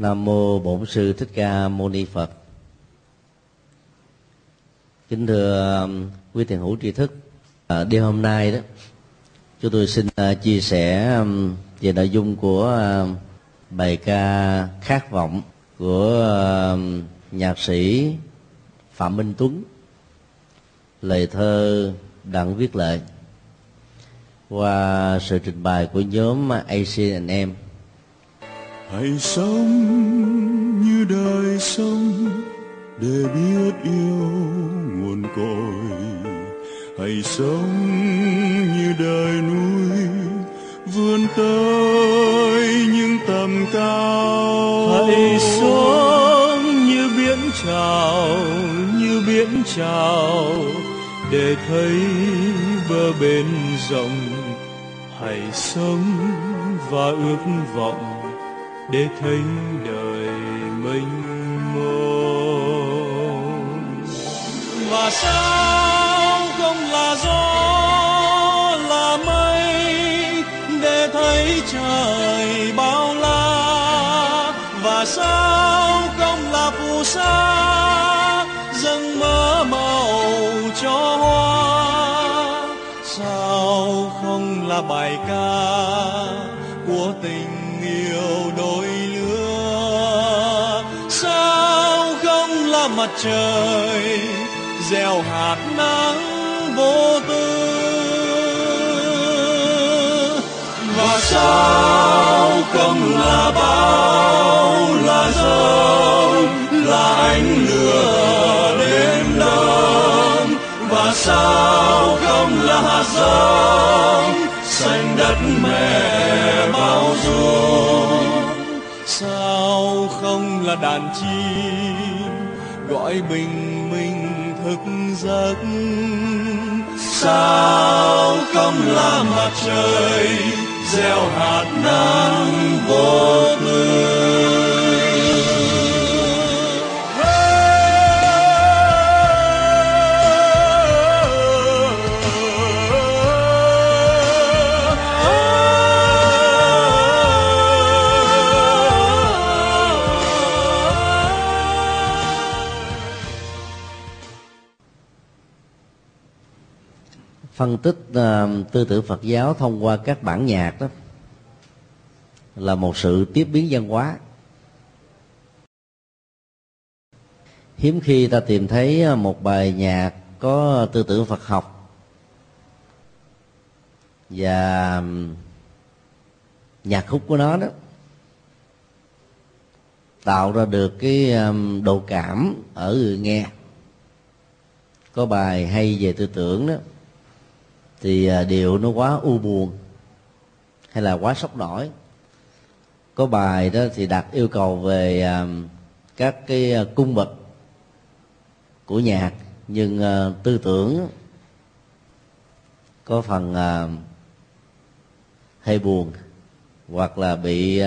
Nam mô Bổn sư Thích Ca Mâu Ni Phật. Kính thưa um, quý thiền hữu tri thức, à, đêm hôm nay đó chúng tôi xin à, chia sẻ um, về nội dung của à, bài ca khát vọng của um, nhạc sĩ Phạm Minh Tuấn, lời thơ Đặng Viết Lệ qua sự trình bày của nhóm ACNM hãy sống như đời sống để biết yêu nguồn cội. Hãy sống như đời núi vươn tới những tầm cao. Hãy sống như biển trào như biển trào để thấy bờ bên rộng. Hãy sống và ước vọng để thấy đời mênh mông. Và sao không là gió là mây để thấy trời bao la? Và sao không là phù sa dâng mơ màu cho hoa? Sao không là bài ca mặt trời, gieo hạt nắng vô tư. Và sao không là bao là giông là ánh lửa đêm đông và sao không là hạt giống, xanh đất mẹ bao dung? Sao không là đàn chim gọi bình minh thức giấc. Sao không là mặt trời, gieo hạt nắng vô tư? Phân tích uh, tư tưởng Phật giáo thông qua các bản nhạc đó là một sự tiếp biến văn hóa. Hiếm khi ta tìm thấy ờ, một bài nhạc có tư tưởng Phật học và nhạc khúc của nó đó tạo ra được cái độ cảm ở người nghe. Có bài hay về tư tưởng đó thì à, điệu nó quá u buồn hay là quá sốc nổi. Có bài đó thì đặt yêu cầu về à, các cái à, cung bậc của nhạc. Nhưng tư tưởng có phần hay buồn hoặc là bị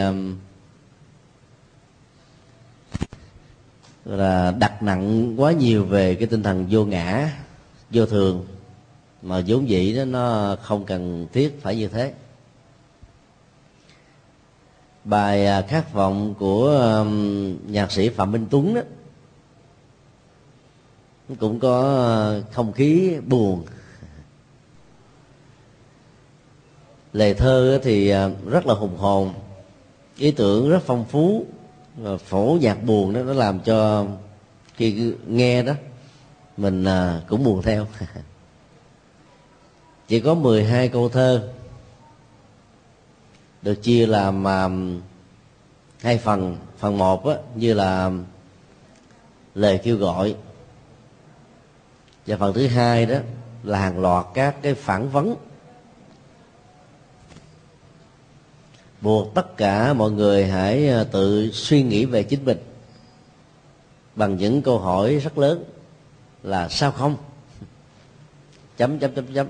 là đặt nặng quá nhiều về cái tinh thần vô ngã, vô thường mà vốn dĩ đó, nó không cần thiết phải như thế. Bài à, khát vọng của nhạc sĩ phạm minh tuấn đó cũng có à, không khí buồn. Lời thơ thì à, rất là hùng hồn, ý tưởng rất phong phú, và phổ nhạc buồn đó, nó làm cho khi nghe đó, mình cũng buồn theo. chỉ có 12 câu thơ được chia làm um, hai phần. Phần một á, như là um, lời kêu gọi. Và phần thứ hai đó là hàng loạt các cái phản vấn. Buộc tất cả mọi người hãy ờ, tự suy nghĩ về chính mình bằng những câu hỏi rất lớn là sao không? Chấm chấm chấm chấm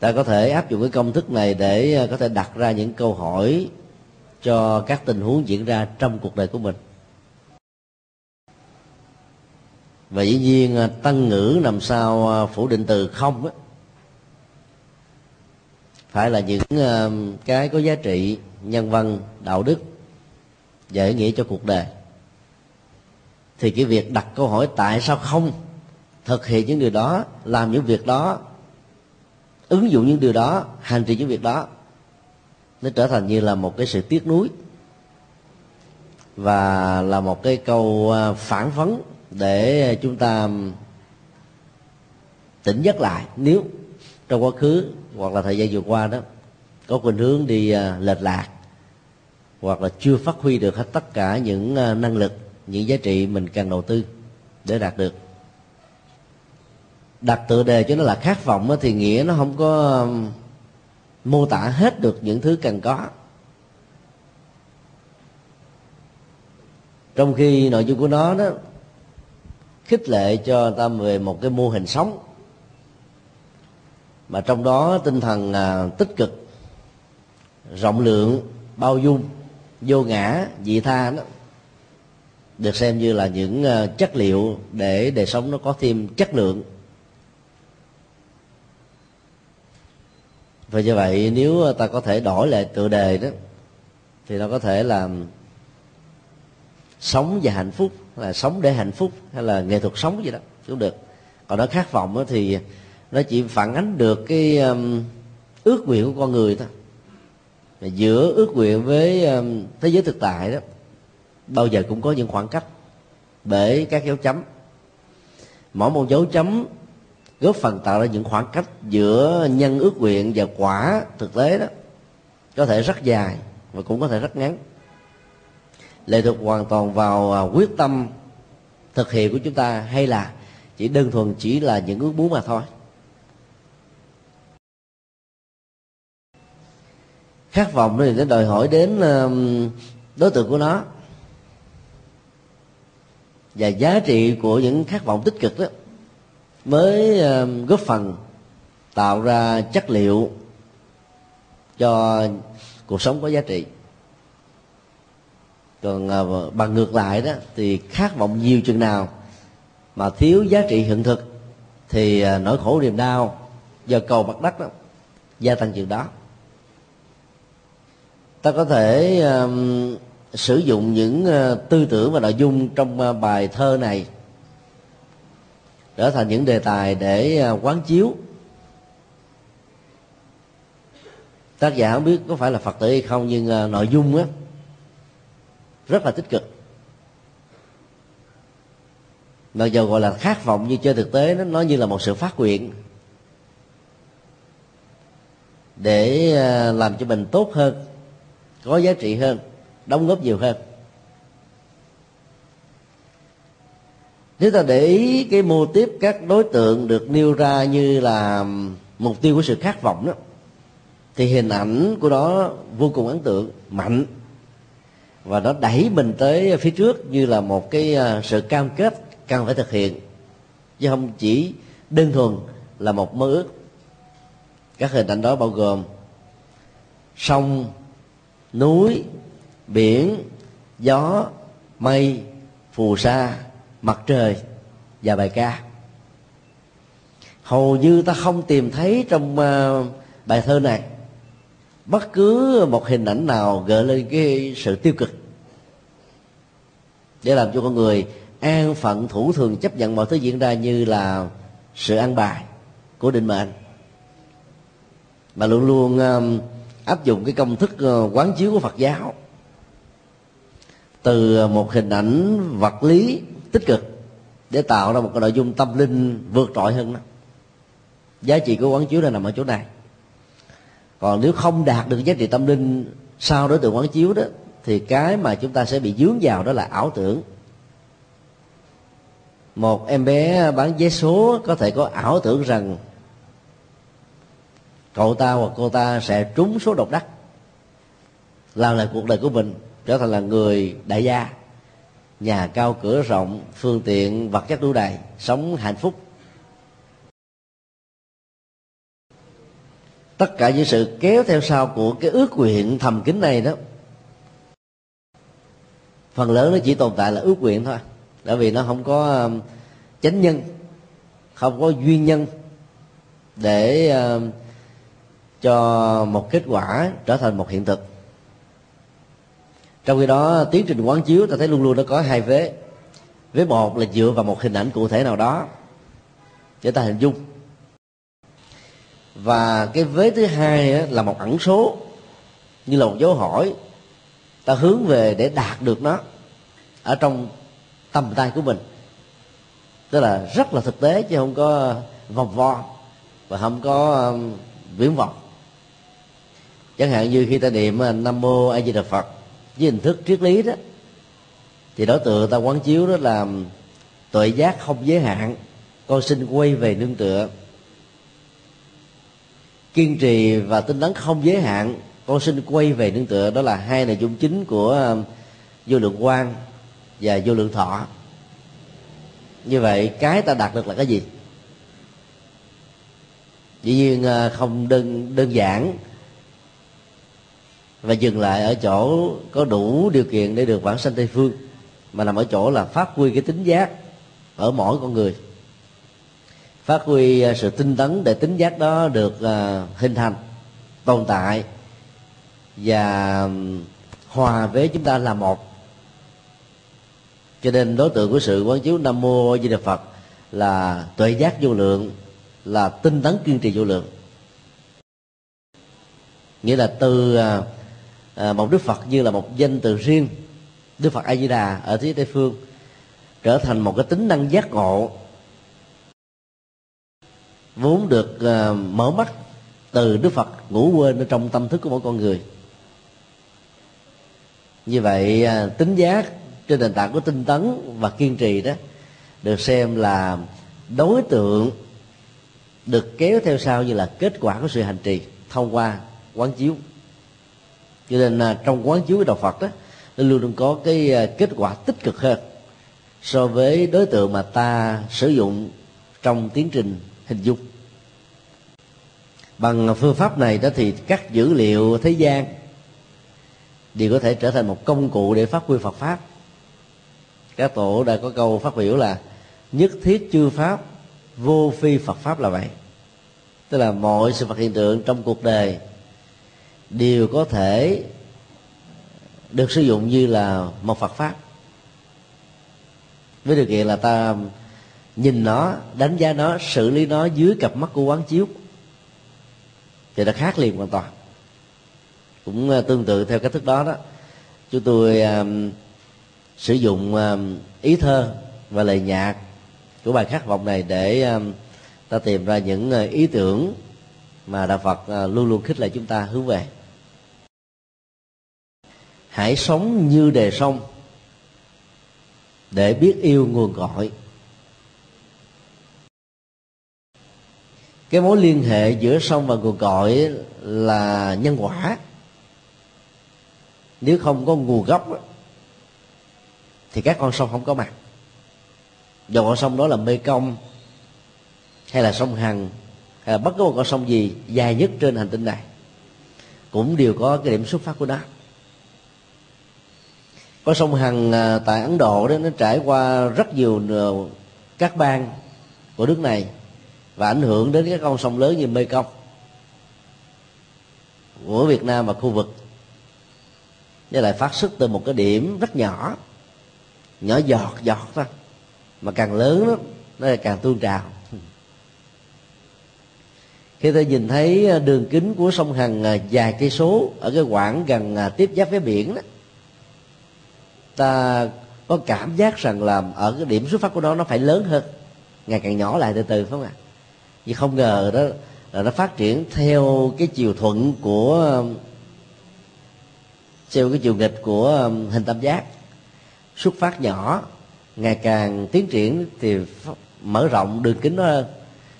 ta có thể áp dụng cái công thức này để ờ, có thể đặt ra những câu hỏi cho các tình huống diễn ra trong cuộc đời của mình. Và dĩ nhiên ờ, tăng ngữ làm sao ờ, phủ định từ không á, phải là những cái có giá trị nhân văn, đạo đức và ý nghĩa cho cuộc đời. Thì cái việc đặt câu hỏi tại sao không thực hiện những điều đó, làm những việc đó ứng dụng những điều đó, hành trì những việc đó, nó trở thành như là một cái sự tiếc nuối và là một cái câu à, phản vấn để chúng ta tỉnh giấc lại. Nếu trong quá khứ hoặc là thời gian vừa qua đó, có khuynh hướng đi à, lệch lạc hoặc là chưa phát huy được hết tất cả những à, năng lực, những giá trị mình cần đầu tư để đạt được đặt tựa đề cho nó là khát vọng thì nghĩa nó không có um, mô tả hết được những thứ cần có. Trong khi nội dung của nó đó khích lệ cho ta về một cái mô hình sống mà trong đó tinh thần à, tích cực rộng lượng bao dung vô ngã dị tha đó được xem như là những à, chất liệu để đời sống nó có thêm chất lượng. Và như vậy nếu ờ, ta có thể đổi lại tựa đề đó thì nó có thể là sống và hạnh phúc là sống để hạnh phúc hay là nghệ thuật sống gì đó cũng được. Còn nó khát vọng đó thì nó chỉ phản ánh được cái um, ước nguyện của con người thôi. Và giữa ước nguyện với um, thế giới thực tại đó bao giờ cũng có những khoảng cách bởi các dấu chấm. Mỗi một dấu chấm góp phần tạo ra những khoảng cách giữa nhân ước nguyện và quả thực tế đó, có thể rất dài và cũng có thể rất ngắn. Lệ thuộc hoàn toàn vào à, quyết tâm thực hiện của chúng ta hay là chỉ đơn thuần chỉ là những ước muốn mà thôi. Khát vọng thì nó đòi hỏi đến đối tượng của nó. Và giá trị của những khát vọng tích cực đó mới ờ, góp phần tạo ra chất liệu cho cuộc sống có giá trị. Còn ờ, bằng ngược lại đó thì khát vọng nhiều chừng nào mà thiếu giá trị hiện thực thì ờ, nỗi khổ niềm đau do cầu mặt đất đó gia tăng chừng đó. Ta có thể um, sử dụng những uh, tư tưởng và nội dung trong uh, bài thơ này trở thành những đề tài để à, quán chiếu. Tác giả không biết có phải là phật tử hay không, nhưng à, nội dung á, rất là tích cực. Mặc dù gọi là khát vọng như trên thực tế nó nó như là một sự phát nguyện để à, làm cho mình tốt hơn, có giá trị hơn, đóng góp nhiều hơn. Nếu ta để ý cái mô tiếp các đối tượng được nêu ra như là mục tiêu của sự khát vọng đó. Thì hình ảnh của nó vô cùng ấn tượng, mạnh. Và nó đẩy mình tới phía trước như là một cái ờ, sự cam kết cần phải thực hiện. Chứ không chỉ đơn thuần là một mơ ước. Các hình ảnh đó bao gồm sông, núi, biển, gió, mây, phù sa mặt trời và bài ca. Hầu như ta không tìm thấy trong ờ, bài thơ này bất cứ một hình ảnh nào gợi lên cái sự tiêu cực. Để làm cho con người an phận, thủ thường chấp nhận mọi thứ diễn ra như là sự ăn bài của định mệnh. Mà luôn luôn ờ, áp dụng cái công thức ờ, quán chiếu của Phật giáo. Từ một hình ảnh vật lý tích cực để tạo ra một cái nội dung tâm linh vượt trội hơn đó. Giá trị của quán chiếu là nằm ở chỗ này. Còn nếu không đạt được giá trị tâm linh sau đối tượng quán chiếu đó, thì cái mà chúng ta sẽ bị dướng vào đó là ảo tưởng. Một em bé bán vé số có thể có ảo tưởng rằng cậu ta hoặc cô ta sẽ trúng số độc đắc, làm lại cuộc đời của mình, trở thành là người đại gia nhà cao cửa rộng, phương tiện, vật chất đủ đầy, sống hạnh phúc. Tất cả những sự kéo theo sau của cái ước nguyện thầm kín này đó, phần lớn nó chỉ tồn tại là ước nguyện thôi. Bởi vì nó không có um, chánh nhân, không có duyên nhân để um, cho một kết quả trở thành một hiện thực trong khi đó, tiến trình quán chiếu, ta thấy luôn luôn nó có hai vế. Vế một là dựa vào một hình ảnh cụ thể nào đó, để ta hình dung. Và cái vế thứ hai là một ẩn số, như là một dấu hỏi. Ta hướng về để đạt được nó ở trong tầm tay của mình. Tức là rất là thực tế, chứ không có vòng vo và không có um, viễn vọng. Chẳng hạn như khi ta niệm uh, nam mô a di đà phật với hình thức triết lý đó. Thì đối tượng ta quán chiếu đó là tuệ giác không giới hạn, con xin quay về nương tựa. Kiên trì và tinh tấn không giới hạn, con xin quay về nương tựa. Đó là hai nội dung chính của um, vô lượng quan và vô lượng thọ. Như vậy, cái ta đạt được là cái gì? Dĩ nhiên uh, không đơn đơn giản và dừng lại ở chỗ có đủ điều kiện để được vãng sanh tây phương, mà nằm ở chỗ là phát huy cái tính giác ở mỗi con người. Phát huy à, sự tinh tấn để tính giác đó được à, hình thành, tồn tại và hòa với chúng ta là một. Cho nên đối tượng của sự quán chiếu nam mô di đà phật là tuệ giác vô lượng, là tinh tấn kiên trì vô lượng. Nghĩa là từ à, à, một đức phật như là một danh từ riêng. Đức phật a di đà ở thế tây phương trở thành một cái tính năng giác ngộ vốn được uh, mở mắt từ đức phật ngủ quên ở trong tâm thức của mỗi con người. Như vậy uh, tính giác trên nền tảng của tinh tấn và kiên trì đó được xem là đối tượng được kéo theo sau như là kết quả của sự hành trì thông qua quán chiếu cho nên là trong quán chiếu của đạo Phật đó nó luôn luôn có cái à, kết quả tích cực hơn so với đối tượng mà ta sử dụng trong tiến trình hình dung. Bằng phương pháp này đó thì các dữ liệu thế gian đều có thể trở thành một công cụ để phát huy Phật pháp. Các tổ đã có câu phát biểu là, nhất thiết chư pháp, vô phi phật pháp là vậy. Tức là mọi sự vật hiện tượng trong cuộc đời đều có thể được sử dụng như là một phật pháp. Với điều kiện là ta nhìn nó đánh giá nó xử lý nó dưới cặp mắt của quán chiếu. Thì nó khác liền hoàn toàn. Cũng à, tương tự theo cách thức đó đó chúng tôi à, sử dụng um, ý thơ và lời nhạc của bài khát vọng này để um, ta tìm ra những uh, ý tưởng mà đạo Phật uh, luôn luôn khích lệ chúng ta hướng về hãy sống như đề sông để biết yêu nguồn cội. Cái mối liên hệ giữa sông và nguồn cội là nhân quả. Nếu không có nguồn gốc thì các con sông không có mặt. Dầu con sông đó là mê công, hay là sông hằng, hay là bất cứ một con sông gì dài nhất trên hành tinh này, cũng đều có cái điểm xuất phát của nó có sông hằng à, tại ấn độ đó, nó trải qua rất nhiều à, các bang của nước này và ảnh hưởng đến các con sông lớn như mekong. Của việt nam và khu vực. Với lại phát xuất từ một cái điểm rất nhỏ nhỏ giọt giọt thôi, mà càng lớn đó, nó là càng tuôn trào. Khi ta nhìn thấy à, đường kính của sông hằng dài cây số ở cái quãng gần tiếp giáp với biển đó ta có cảm giác rằng là ở cái điểm xuất phát của nó nó phải lớn hơn. Ngày càng nhỏ lại từ từ, phải không ạ? Nhưng không ngờ đó là nó phát triển theo cái chiều thuận của, theo cái chiều nghịch của, hình tam giác. Xuất phát nhỏ, ngày càng tiến triển thì mở rộng đường kính nó hơn.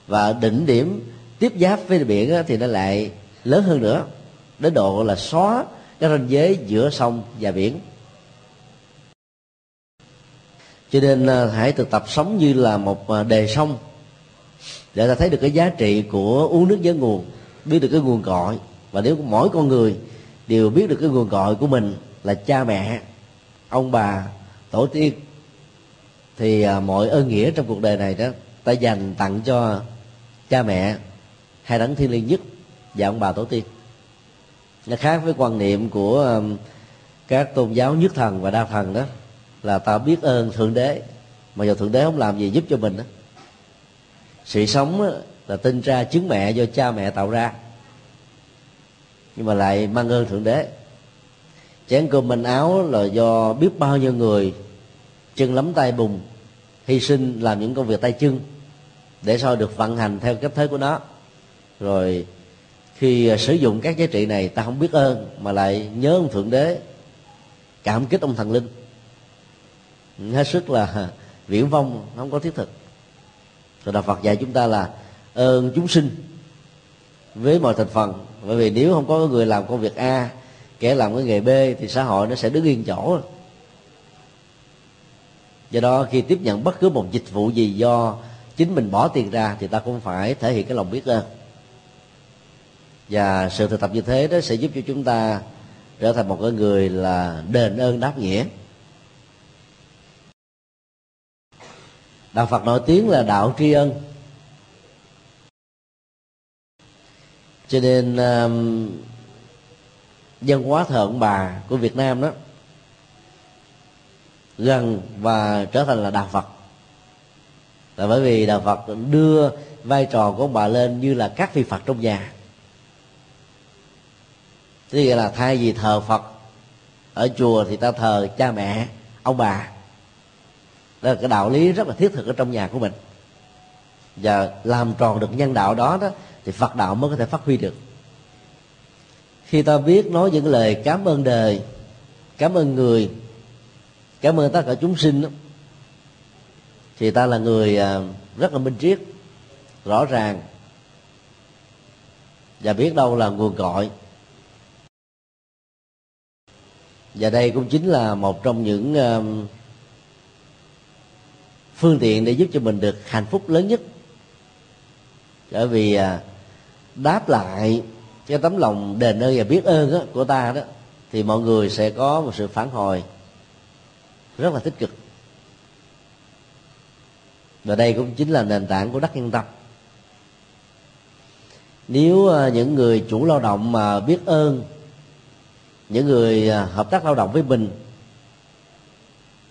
Và đỉnh điểm tiếp giáp với biển thì nó lại lớn hơn nữa, đến độ là xóa cái ranh giới giữa sông và biển cho nên à, hãy thực tập sống như là một à, đề sông, để ta thấy được cái giá trị của uống nước với nguồn, biết được cái nguồn cội. Và nếu mỗi con người đều biết được cái nguồn cội của mình là cha mẹ, ông bà, tổ tiên, thì à, mọi ơn nghĩa trong cuộc đời này đó, ta dành tặng cho cha mẹ hai đấng thiên liêng nhất và ông bà tổ tiên. Nó khác với quan niệm của các tôn giáo nhất thần và đa thần đó là ta biết ơn thượng đế. Mà giờ thượng đế không làm gì giúp cho mình đó sự sống là tinh ra chứng mẹ do cha mẹ tạo ra. Nhưng mà lại mang ơn thượng đế. Chén cơm manh áo là do biết bao nhiêu người chân lắm tay bùn hy sinh làm những công việc tay chân để sau được vận hành theo cách thế của nó. Rồi khi à, sử dụng các giá trị này, ta không biết ơn mà lại nhớ ông thượng đế, cảm kích ông thần linh hết sức là viễn vông không có thiết thực. Rồi đạo phật dạy chúng ta là ơn chúng sinh với mọi thành phần. Bởi vì nếu không có người làm công việc a, kẻ làm cái nghề b, thì xã hội nó sẽ đứng yên chỗ. Do đó khi tiếp nhận bất cứ một dịch vụ gì do chính mình bỏ tiền ra, thì ta cũng phải thể hiện cái lòng biết ơn. Và sự thực tập như thế đó sẽ giúp cho chúng ta trở thành một cái người là đền ơn đáp nghĩa. Đạo phật nổi tiếng là đạo tri ân. Cho nên um, dân hóa thờ ông bà của việt nam đó gần và trở thành là đạo phật. Là bởi vì đạo phật đưa vai trò của ông bà lên như là các vị phật trong nhà. Tức là thay vì thờ phật ở chùa thì ta thờ cha mẹ ông bà đó là cái đạo lý rất là thiết thực ở trong nhà của mình. Và làm tròn được nhân đạo đó đó thì phật đạo mới có thể phát huy được. Khi ta biết nói những lời cảm ơn đời cảm ơn người cảm ơn tất cả chúng sinh đó, thì ta là người à, rất là minh triết rõ ràng và biết đâu là nguồn gọi và đây cũng chính là một trong những à, phương tiện để giúp cho mình được hạnh phúc lớn nhất. Bởi vì à, đáp lại cái tấm lòng đền ơn và biết ơn đó, của ta đó thì mọi người sẽ có một sự phản hồi rất là tích cực. Và đây cũng chính là nền tảng của đắc nhân tâm. Nếu à, những người chủ lao động mà biết ơn những người à, hợp tác lao động với mình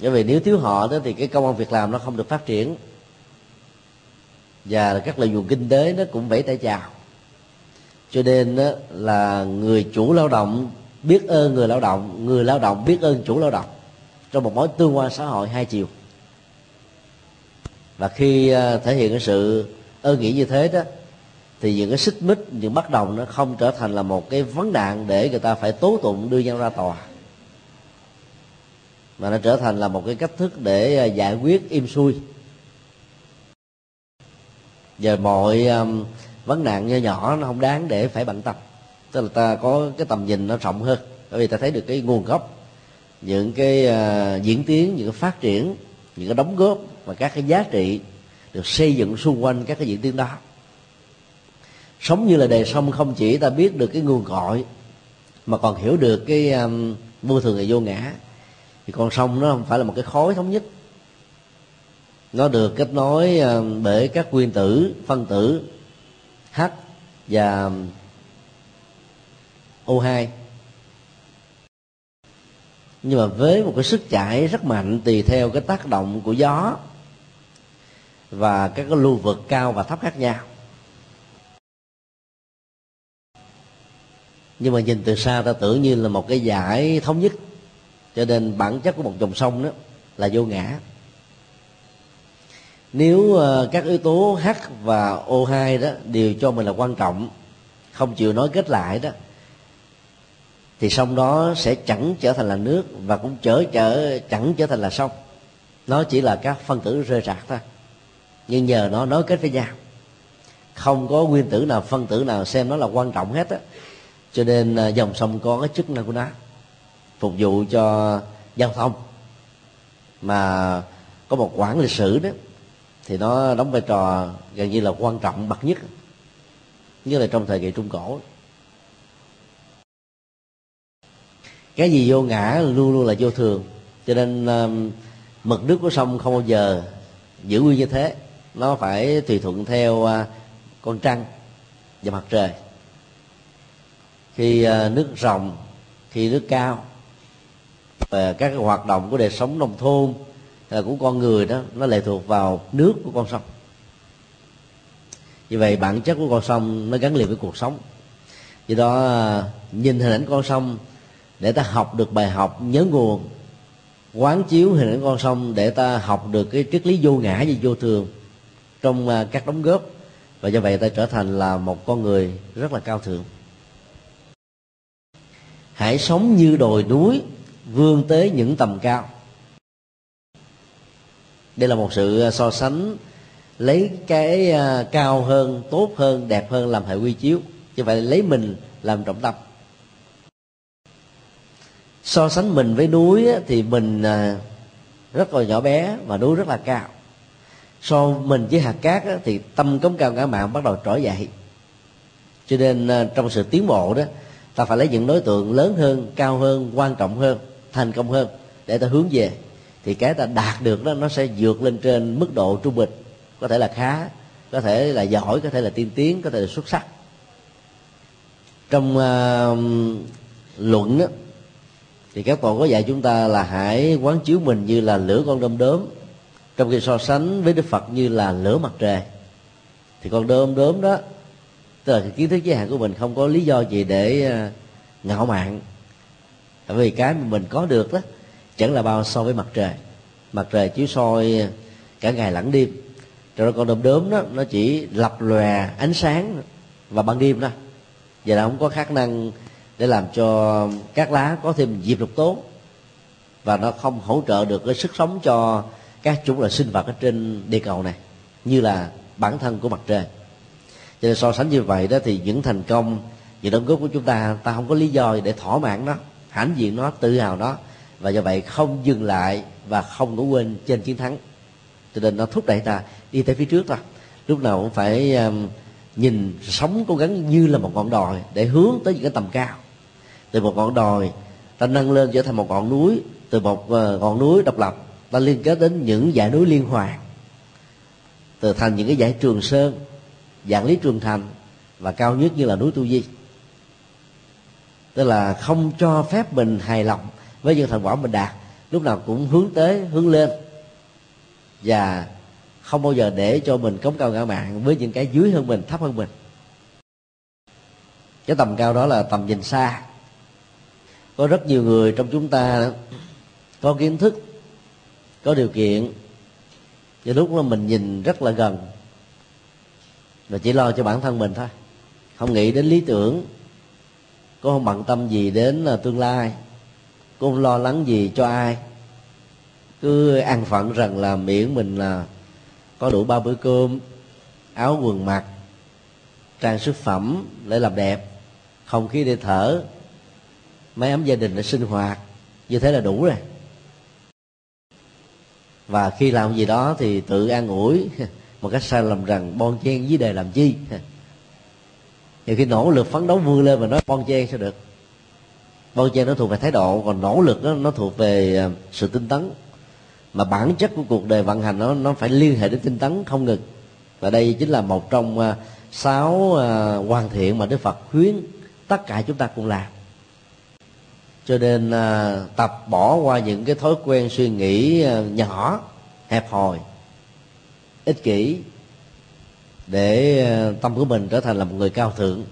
bởi vì nếu thiếu họ đó thì cái công an việc làm nó không được phát triển. Và các lợi dụng kinh tế nó cũng vẫy tay chào. Cho nên đó là người chủ lao động biết ơn người lao động, người lao động biết ơn chủ lao động. Trong một mối tương quan xã hội hai chiều. Và khi à, thể hiện cái sự ơn nghĩa như thế đó, thì những cái xích mích, những bất đồng nó không trở thành là một cái vấn nạn để người ta phải tố tụng đưa nhau ra tòa mà nó trở thành là một cái cách thức để à, giải quyết im xuôi giờ mọi um, vấn nạn nhỏ nhỏ nó không đáng để phải bận tâm. Tức là ta có cái tầm nhìn nó rộng hơn bởi vì ta thấy được cái nguồn gốc những cái uh, diễn tiến những cái phát triển những cái đóng góp và các cái giá trị được xây dựng xung quanh các cái diễn tiến đó. Sống như là đề sông không chỉ ta biết được cái nguồn gọi mà còn hiểu được cái um, vô thường và vô ngã thì con sông nó không phải là một cái khối thống nhất. Nó được kết nối ờ, bởi các nguyên tử, phân tử H và O2 nhưng mà với một cái sức chảy rất mạnh tùy theo cái tác động của gió và các cái lưu vực cao và thấp khác nhau. Nhưng mà nhìn từ xa ta tưởng như là một cái giải thống nhất cho nên bản chất của một dòng sông đó là vô ngã. Nếu ờ, các yếu tố H và O2 đó đều cho mình là quan trọng, không chịu nói kết lại đó, thì sông đó sẽ chẳng trở thành là nước và cũng trở trở, chẳng trở thành là sông. Nó chỉ là các phân tử rơi rạc thôi. Nhưng nhờ nó nối kết với nhau. Không có nguyên tử nào, phân tử nào xem nó là quan trọng hết á. Cho nên ờ, dòng sông có cái chức năng của nó phục vụ cho giao thông. Mà có một quãng lịch sử đó, thì nó đóng vai trò gần như là quan trọng, bậc nhất như là trong thời kỳ trung cổ. Cái gì vô ngã luôn luôn là vô thường. Cho nên um, mực nước của sông không bao giờ giữ nguyên như thế. Nó phải tùy thuận theo uh, con trăng và mặt trời. Khi uh, nước rồng khi nước cao về các cái hoạt động của đời sống nông thôn là của con người đó, nó lệ thuộc vào nước của con sông. Như vậy, bản chất của con sông nó gắn liền với cuộc sống. Do đó ờ, nhìn hình ảnh con sông để ta học được bài học nhớ nguồn, quán chiếu hình ảnh con sông để ta học được cái triết lý vô ngã và vô thường trong các đóng góp. Và do vậy, ta trở thành là một con người rất là cao thượng. Hãy sống như đồi núi vươn tới những tầm cao. Đây là một sự ờ, so sánh lấy cái ờ, cao hơn, tốt hơn, đẹp hơn làm hệ quy chiếu, chứ phải lấy mình làm trọng tâm. So sánh mình với núi thì mình ờ, rất là nhỏ bé và núi rất là cao. So mình với hạt cát thì tâm cống cao ngã mạng bắt đầu trỗi dậy. Cho nên trong sự tiến bộ đó, ta phải lấy những đối tượng lớn hơn, cao hơn, quan trọng hơn thành công hơn. Để ta hướng về thì cái ta đạt được đó nó sẽ vượt lên trên mức độ trung bình. Có thể là khá có thể là giỏi có thể là tiên tiến có thể là xuất sắc. Trong uh, luận đó, thì các tổ có dạy chúng ta là hãy quán chiếu mình như là lửa con đom đóm. Trong khi so sánh với đức phật như là lửa mặt trời thì con đom đóm đó tức là kiến thức giới hạn của mình không có lý do gì để uh, ngạo mạn bởi vì cái mà mình có được đó, chẳng là bao so với mặt trời. Mặt trời chiếu soi cả ngày lẫn đêm. Rồi con đom đóm đó, nó chỉ lập lòe ánh sáng và ban đêm đó và là không có khả năng để làm cho các lá có thêm diệp lục tố. Và nó không hỗ trợ được cái sức sống cho các chủng loại sinh vật ở trên địa cầu này, như là bản thân của mặt trời. Cho nên so sánh như vậy đó thì những thành công, những đóng góp của chúng ta ta không có lý do để thỏa mãn nó hãnh diện nó tự hào nó và do vậy không dừng lại và không ngủ quên trên chiến thắng. Cho nên nó thúc đẩy ta đi tới phía trước thôi. Lúc nào cũng phải um, nhìn sống cố gắng như là một ngọn đồi để hướng tới những cái tầm cao. Từ một ngọn đồi ta nâng lên trở thành một ngọn núi. Từ một uh, ngọn núi độc lập ta liên kết đến những dãy núi liên hoàn. Từ thành những cái dãy trường sơn dạng lý trường thành và cao nhất như là núi tu di tức là không cho phép mình hài lòng với những thành quả mình đạt. Lúc nào cũng hướng tới, hướng lên. Và không bao giờ để cho mình cống cao ngã mạng với những cái dưới hơn mình, thấp hơn mình. Cái tầm cao đó là tầm nhìn xa. Có rất nhiều người trong chúng ta có kiến thức, có điều kiện. Và lúc đó mình nhìn rất là gần và chỉ lo cho bản thân mình thôi. Không nghĩ đến lý tưởng cô không bận tâm gì đến ờ, tương lai? Cô không lo lắng gì cho ai? Cứ an phận rằng là miễn mình là có đủ ba bữa cơm, áo quần mặc, trang sức phẩm để làm đẹp, không khí để thở máy ấm gia đình để sinh hoạt. Như thế là đủ rồi. Và khi làm gì đó thì tự an ủi, một cách sai lầm rằng bon chen với đề làm chi. nhiều khi nỗ lực phấn đấu vươn lên mà nói bon chen sao được. Bon chen nó thuộc về thái độ còn nỗ lực đó, nó thuộc về à, sự tinh tấn. Mà bản chất của cuộc đời vận hành nó nó phải liên hệ đến tinh tấn không ngừng. Và đây chính là một trong à, sáu à, hoàn thiện mà đức phật khuyến tất cả chúng ta cùng làm. Cho nên tập bỏ qua những cái thói quen suy nghĩ nhỏ hẹp hòi ích kỷ để ờ, tâm của mình trở thành là một người cao thượng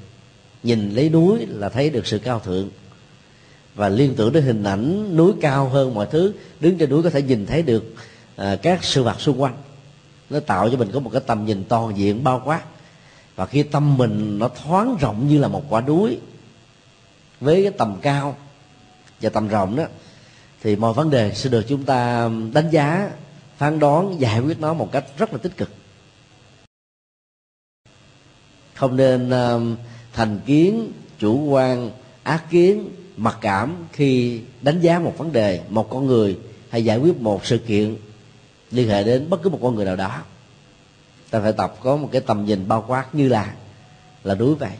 nhìn lấy núi là thấy được sự cao thượng. Và liên tưởng đến hình ảnh núi cao hơn mọi thứ đứng trên núi có thể nhìn thấy được à, các sự vật xung quanh. Nó tạo cho mình có một cái tầm nhìn toàn diện bao quát. Và khi tâm mình nó thoáng rộng như là một quả núi với cái tầm cao và tầm rộng đó thì mọi vấn đề sẽ được chúng ta đánh giá phán đoán giải quyết nó một cách rất là tích cực không nên uh, thành kiến chủ quan ác kiến mặc cảm khi đánh giá một vấn đề một con người hay giải quyết một sự kiện liên hệ đến bất cứ một con người nào đó. Ta phải tập có một cái tầm nhìn bao quát như là là đối vậy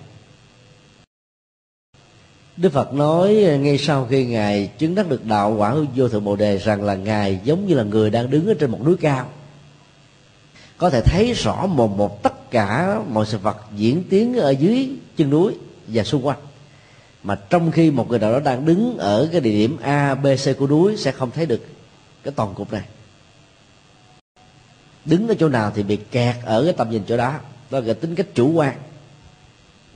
Đức Phật nói ngay sau khi Ngài chứng đắc được đạo quả vô thượng Bồ Đề rằng là Ngài giống như là người đang đứng ở trên một núi cao. Có thể thấy rõ một một tất cả mọi sự vật diễn tiến ở dưới chân núi và xung quanh. Mà trong khi một người nào đó đang đứng ở cái địa điểm a, b, c của núi sẽ không thấy được cái toàn cục này. Đứng ở chỗ nào thì bị kẹt ở cái tầm nhìn chỗ đó. Đó là tính cách chủ quan.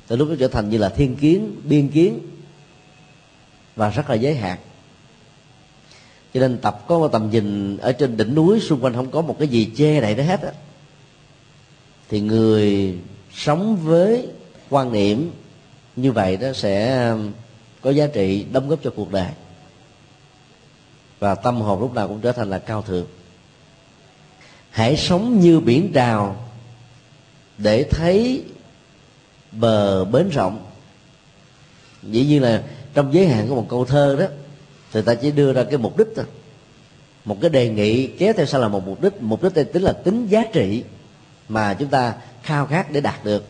Từ lúc nó trở thành như là thiên kiến, biên kiến và rất là giới hạn. Cho nên tập có một tầm nhìn ở trên đỉnh núi xung quanh không có một cái gì che đậy nó hết á thì người sống với quan niệm như vậy đó sẽ um, có giá trị, đóng góp cho cuộc đời. Và tâm hồn lúc nào cũng trở thành là cao thượng. Hãy sống như biển trào để thấy bờ bến rộng. Dĩ nhiên là trong giới hạn của một câu thơ đó, thì ta chỉ đưa ra cái mục đích thôi. Một cái đề nghị kéo theo sau là một mục đích. Mục đích đây tính là tính giá trị mà chúng ta khao khát để đạt được.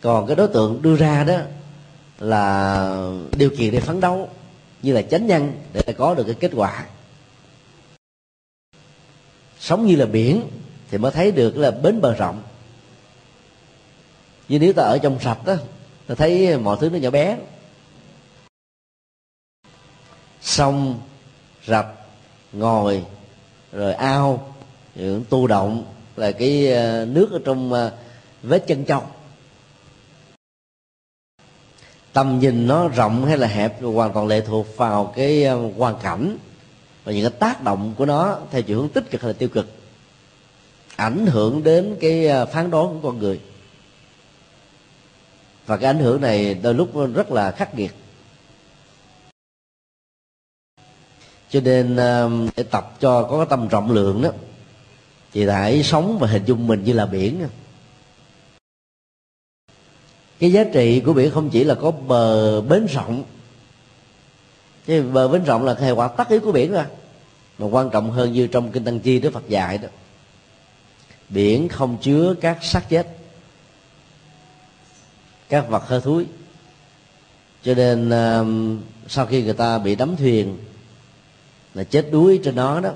Còn cái đối tượng đưa ra đó là điều kiện để phấn đấu, như là chánh nhân để có được cái kết quả. Sống như là biển thì mới thấy được là bến bờ rộng. Nhưng nếu ta ở trong sạch đó, ta thấy mọi thứ nó nhỏ bé. Sông, rạch ngồi rồi ao, những tu động là cái ờ, nước ở trong ờ, vết chân châu tầm nhìn nó rộng hay là hẹp hoàn toàn lệ thuộc vào cái ờ, hoàn cảnh và những cái tác động của nó theo chiều hướng tích cực hay là tiêu cực, ảnh hưởng đến cái phán đoán của con người. Và cái ảnh hưởng này đôi lúc rất là khắc nghiệt. Cho nên để tập cho có cái tâm rộng lượng đó thì hãy sống và hình dung mình như là biển. Cái giá trị của biển không chỉ là có bờ bến rộng. Cái bờ bến rộng là hệ quả tất yếu của biển ra mà quan trọng hơn như trong kinh tăng chi đức phật dạy đó, biển không chứa các xác chết, các vật hơi thúi cho nên um, sau khi người ta bị đắm thuyền là chết đuối trên đó đó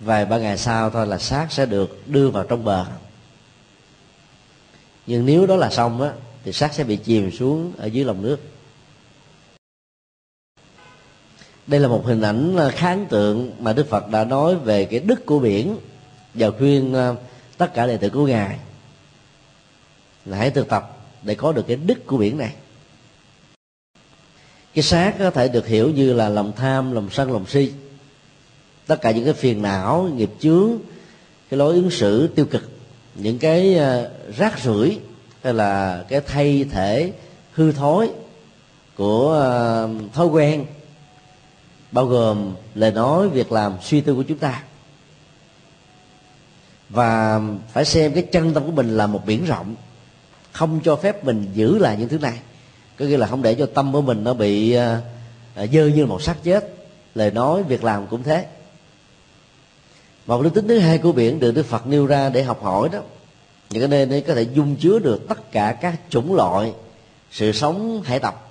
vài ba ngày sau thôi là xác sẽ được đưa vào trong bờ. Nhưng nếu đó là xong á, thì xác sẽ bị chìm xuống ở dưới lòng nước. Đây là một hình ảnh à, kháng tượng mà đức phật đã nói về cái đức của biển và khuyên à, tất cả đệ tử của ngài là hãy thực tập để có được cái đức của biển này. Cái xác có thể được hiểu như là lòng tham, lòng sân, lòng si tất cả những cái phiền não, nghiệp chướng, cái lối ứng xử tiêu cực, những cái ờ, rác rưởi hay là cái thay thể, hư thối của ờ, thói quen, bao gồm lời nói, việc làm, suy tư của chúng ta. Và phải xem cái chân tâm của mình là một biển rộng, không cho phép mình giữ lại những thứ này. Có nghĩa là không để cho tâm của mình nó bị ờ, dơ như một xác chết. Lời nói, việc làm cũng thế một lý tính thứ hai của biển được đức phật nêu ra để học hỏi đó. Những cái nơi này có thể dung chứa được tất cả các chủng loại sự sống hải tập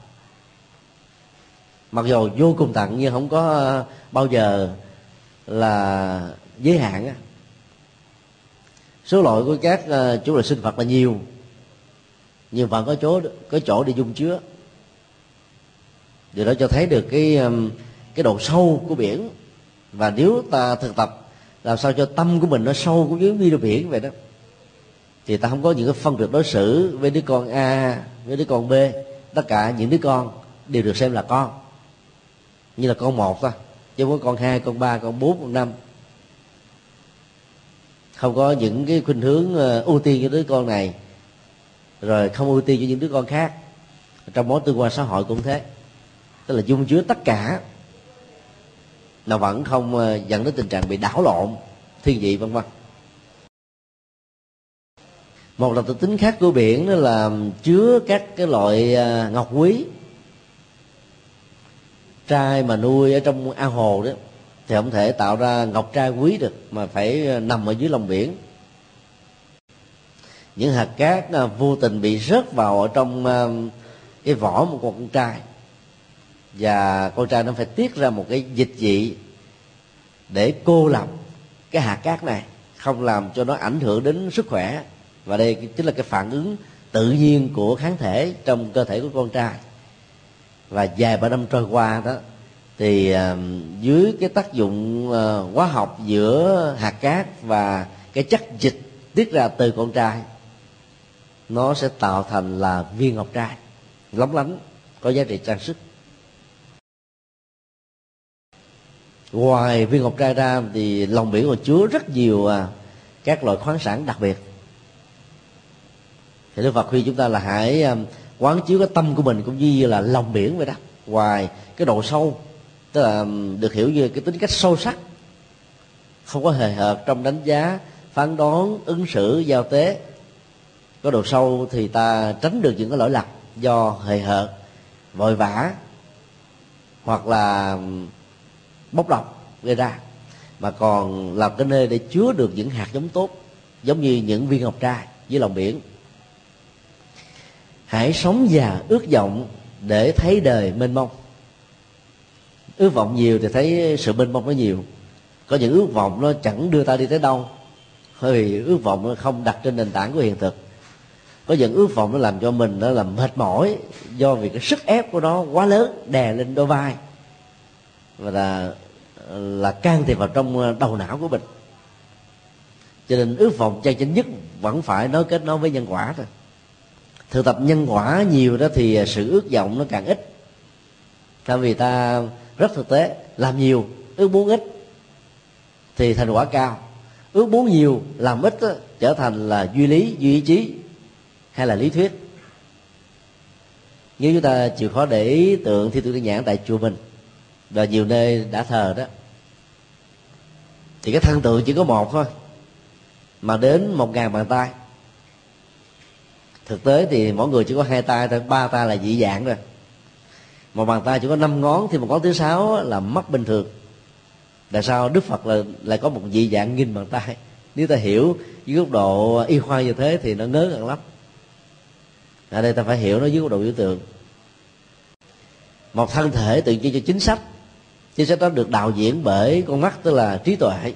mặc dù vô cùng tận nhưng không có ờ, bao giờ là giới hạn số loại của các ờ, uh, chủng loại sinh vật là nhiều nhưng vẫn có chỗ có chỗ để dung chứa. Điều đó cho thấy được cái cái độ sâu của biển. Và nếu ta thực tập làm sao cho tâm của mình nó sâu cũng giống như biển vậy đó. Thì ta không có những cái phân biệt đối xử với đứa con a, với đứa con b. Tất cả những đứa con đều được xem là con. Như là con một thôi, chứ không có con hai, con ba, con bốn, con năm. Không có những cái khuynh hướng ờ, ưu tiên cho đứa con này, rồi không ưu tiên cho những đứa con khác. Trong mối tương quan xã hội cũng thế. Tức là dung chứa tất cả nó vẫn không ờ, dẫn đến tình trạng bị đảo lộn, thiên vị, vân vân. Một là 特 tính khác của biển đó là chứa các cái loại ờ, ngọc quý. Trai mà nuôi ở trong ao hồ đó, thì không thể tạo ra ngọc trai quý được, mà phải ờ, nằm ở dưới lòng biển. Những hạt cát vô tình bị rớt vào ở trong cái vỏ một con trai và con trai nó phải tiết ra một cái dịch vị để cô lập cái hạt cát này, không làm cho nó ảnh hưởng đến sức khỏe. Và đây chính là cái phản ứng tự nhiên của kháng thể trong cơ thể của con trai. Và vài ba năm trôi qua đó, thì ờ, dưới cái tác dụng ờ, hóa học giữa hạt cát và cái chất dịch tiết ra từ con trai, nó sẽ tạo thành là viên ngọc trai, lóng lánh, có giá trị trang sức. Ngoài viên ngọc trai ra thì lòng biển còn chứa rất nhiều à, các loại khoáng sản đặc biệt. Thì đức phật khuyên chúng ta là hãy à, quán chiếu cái tâm của mình cũng như là lòng biển vậy đó. Ngoài cái độ sâu, tức là được hiểu như cái tính cách sâu sắc, không có hề hợt trong đánh giá, phán đoán, ứng xử, giao tế. Có độ sâu thì ta tránh được những cái lỗi lầm do hề hợt, vội vã, hoặc là bốc độc gây ra. Mà còn làm cái nơi để chứa được những hạt giống tốt, giống như những viên ngọc trai dưới lòng biển. Hãy sống và ước vọng để thấy đời mênh mông. Ước vọng nhiều thì thấy sự mênh mông nó nhiều. Có những ước vọng nó chẳng đưa ta đi tới đâu. Bởi vì ước vọng nó không đặt trên nền tảng của hiện thực. Có những ước vọng nó làm cho mình nó làm mệt mỏi do vì cái sức ép của nó quá lớn đè lên đôi vai và là là can thiệp vào trong ờ, đầu não của mình. Cho nên ước vọng chân chính nhất vẫn phải nói kết nối với nhân quả thôi. Thực tập nhân quả nhiều đó thì ờ, sự ước vọng nó càng ít. Tại vì ta rất thực tế làm nhiều ước muốn ít thì thành quả cao. Ước muốn nhiều làm ít đó, trở thành là duy lý duy ý chí hay là lý thuyết. Nếu chúng ta chịu khó để ý tượng thi tượng nhãn tại chùa mình và nhiều nơi đã thờ đó. Thì cái thân tượng chỉ có một thôi, mà đến một ngàn bàn tay. Thực tế thì mỗi người chỉ có hai tay thôi, ba tay là dị dạng rồi. Một bàn tay chỉ có năm ngón, thì một ngón thứ sáu là mắt bình thường. Tại sao? Đức phật là, lại có một dị dạng nghìn bàn tay. Nếu ta hiểu dưới góc độ y khoa như thế thì nó ngớ ngẩn lắm. Ở đây ta phải hiểu nó dưới góc độ biểu tượng. Một thân thể tượng trưng cho chính sách chính sách đó được đạo diễn bởi con mắt tức là trí tuệ.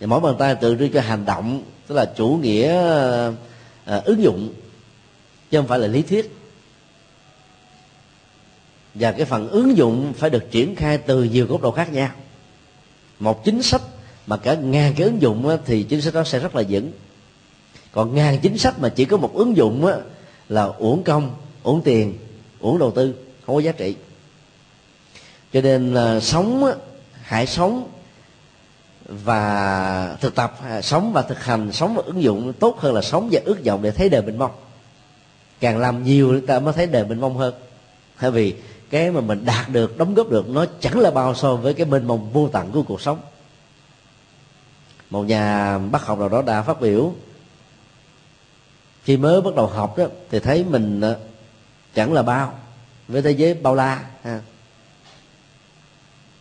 Và mỗi bàn tay tượng trưng cho hành động tức là chủ nghĩa à, ứng dụng chứ không phải là lý thuyết. Và cái phần ứng dụng phải được triển khai từ nhiều góc độ khác nhau. Một chính sách mà cả ngàn cái ứng dụng thì chính sách đó sẽ rất là vững. Còn ngàn chính sách mà chỉ có một ứng dụng á, là uổng công uổng tiền uổng đầu tư không có giá trị cho nên là sống á, hãy sống và thực tập à, sống và thực hành sống và ứng dụng tốt hơn là sống và ước vọng để thấy đời mình mong. Càng làm nhiều ta mới thấy đời mình mong hơn. Bởi vì cái mà mình đạt được đóng góp được nó chẳng là bao so với cái mênh mông vô tận của cuộc sống. Một nhà bác học nào đó đã phát biểu khi mới bắt đầu học đó thì thấy mình à, chẳng là bao với thế giới bao la ha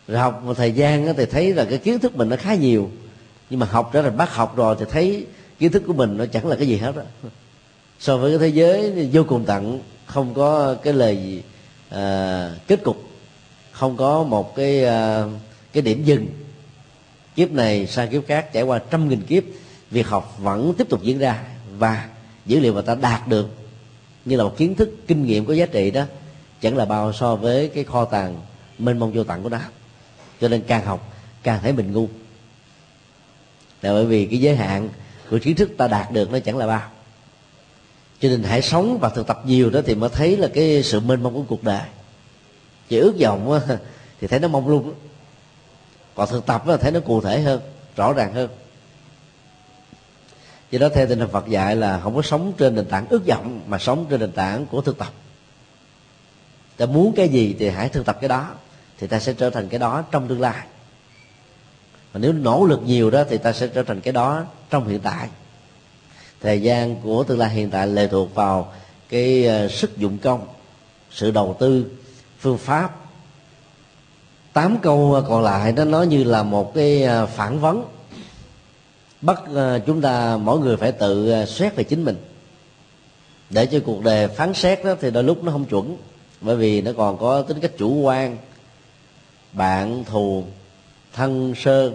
rồi học một thời gian thì thấy là cái kiến thức mình nó khá nhiều. Nhưng mà học trở thành bác học rồi thì thấy kiến thức của mình nó chẳng là cái gì hết đó so với cái thế giới vô cùng tận không có cái lời à, kết cục. Không có một cái à, cái điểm dừng. Kiếp này sang kiếp khác trải qua trăm nghìn kiếp việc học vẫn tiếp tục diễn ra và dữ liệu mà ta đạt được như là một kiến thức kinh nghiệm có giá trị đó chẳng là bao so với cái kho tàng mênh mông vô tận của nó cho nên càng học, càng thấy mình ngu. Là bởi vì cái giới hạn của kiến thức ta đạt được nó chẳng là bao. Cho nên hãy sống và thực tập nhiều đó thì mới thấy là cái sự mênh mông của cuộc đời. Chỉ ước vọng thì thấy nó mong lung. Còn thực tập là thấy nó cụ thể hơn, rõ ràng hơn. Do đó theo tinh thần Phật dạy là không có sống trên nền tảng ước vọng, mà sống trên nền tảng của thực tập. Ta muốn cái gì thì hãy thực tập cái đó thì ta sẽ trở thành cái đó trong tương lai. Và nếu nỗ lực nhiều đó thì ta sẽ trở thành cái đó trong hiện tại. Thời gian của tương lai hiện tại lệ thuộc vào cái ờ, sức dụng công, sự đầu tư, phương pháp. Tám câu ờ, còn lại đó nó như là một cái ờ, phản vấn. Bắt chúng ta, mỗi người phải tự xét về chính mình. Để cho cuộc đời phán xét đó thì đôi lúc nó không chuẩn, bởi vì nó còn có tính cách chủ quan bạn thù thân sơ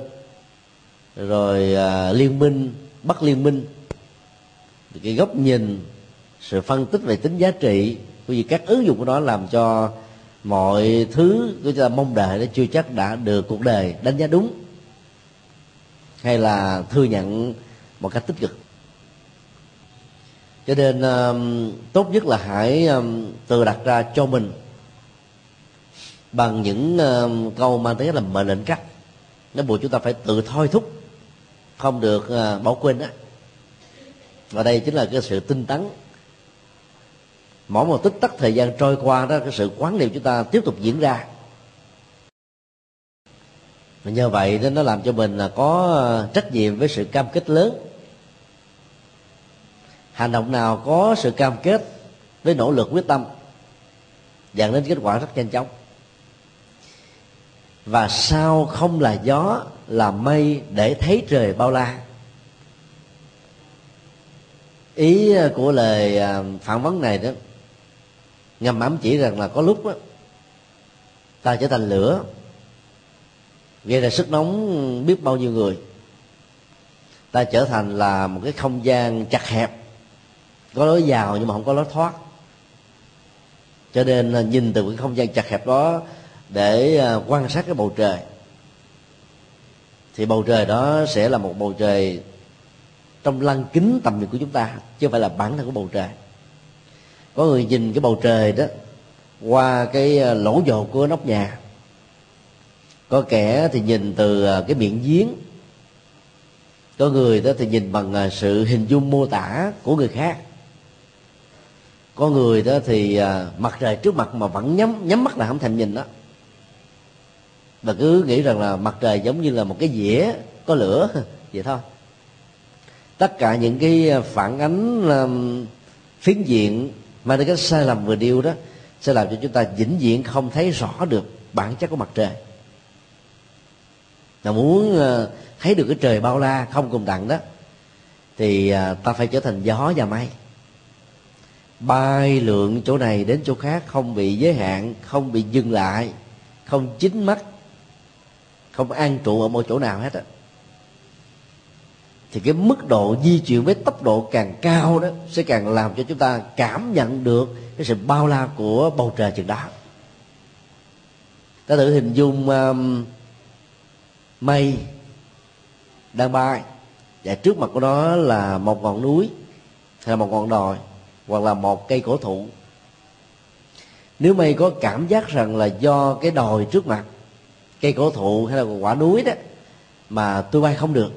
rồi à, liên minh bất liên minh. Cái góc nhìn sự phân tích về tính giá trị bởi vì các ứng dụng của nó làm cho mọi thứ của chúng ta mong đợi nó chưa chắc đã được cuộc đời đánh giá đúng hay là thừa nhận một cách tích cực. Cho nên tốt nhất là hãy tự đặt ra cho mình bằng những uh, câu mang tính là mệnh lệnh cắt nó buộc chúng ta phải tự thôi thúc không được uh, bỏ quên đó và đây chính là cái sự tinh tấn. Mỗi một tích tắc thời gian trôi qua đó cái sự quán niệm chúng ta tiếp tục diễn ra. Và nhờ vậy nên nó làm cho mình là có ờ, trách nhiệm với sự cam kết lớn. Hành động nào có sự cam kết với nỗ lực quyết tâm dẫn đến kết quả rất nhanh chóng và sao không là gió là mây để thấy trời bao la? Ý của lời à, phản vấn này đó ngầm ám chỉ rằng là có lúc đó, ta trở thành lửa gây ra sức nóng biết bao nhiêu người. Ta trở thành là một cái không gian chặt hẹp có lối vào nhưng mà không có lối thoát. Cho nên nhìn từ cái không gian chặt hẹp đó để à, quan sát cái bầu trời. Thì bầu trời đó sẽ là một bầu trời trong lăng kính tầm nhìn của chúng ta, chứ không phải là bản thân của bầu trời. Có người nhìn cái bầu trời đó qua cái à, lỗ dột của nóc nhà. Có kẻ thì nhìn từ à, cái miệng giếng. Có người đó thì nhìn bằng sự hình dung mô tả của người khác. Có người đó thì mặt trời trước mặt mà vẫn nhắm nhắm mắt là không thèm nhìn đó và cứ nghĩ rằng là mặt trời giống như là một cái dĩa có lửa vậy thôi. Tất cả những cái phản ánh um, phiến diện mà cái sai lầm vừa điêu đó sẽ làm cho chúng ta vĩnh viễn không thấy rõ được bản chất của mặt trời. Là muốn uh, thấy được cái trời bao la không cùng đẳng đó thì uh, ta phải trở thành gió và mây. Bay lượng chỗ này đến chỗ khác không bị giới hạn không bị dừng lại không chính mắt không an trụ ở một chỗ nào hết á. Thì cái mức độ di chuyển với tốc độ càng cao đó sẽ càng làm cho chúng ta cảm nhận được cái sự bao la của bầu trời chừng đó. Ta thử hình dung um, mây đang bay. Và trước mặt của nó là một ngọn núi hay là một ngọn đồi hoặc là một cây cổ thụ. Nếu mây có cảm giác rằng là do cái đồi trước mặt cây cổ thụ hay là quả núi đó mà tôi bay không được,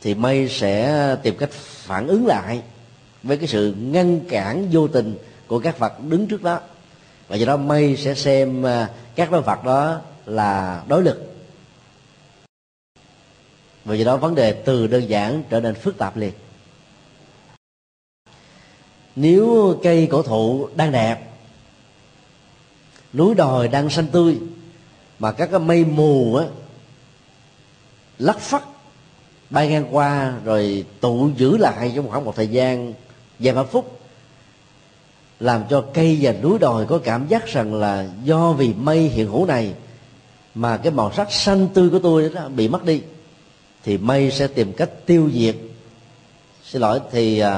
thì mây sẽ tìm cách phản ứng lại với cái sự ngăn cản vô tình của các vật đứng trước đó. Và do đó mây sẽ xem à, các đối vật đó là đối lực. Và do đó vấn đề từ đơn giản trở nên phức tạp liền. Nếu cây cổ thụ đang đẹp, núi đồi đang xanh tươi mà các cái mây mù á lắc phắt bay ngang qua rồi tụ giữ lại trong khoảng một thời gian vài ba phút làm cho cây và núi đồi có cảm giác rằng là do vì mây hiện hữu này mà cái màu sắc xanh tươi của tôi đó bị mất đi thì mây sẽ tìm cách tiêu diệt. Xin lỗi thì uh,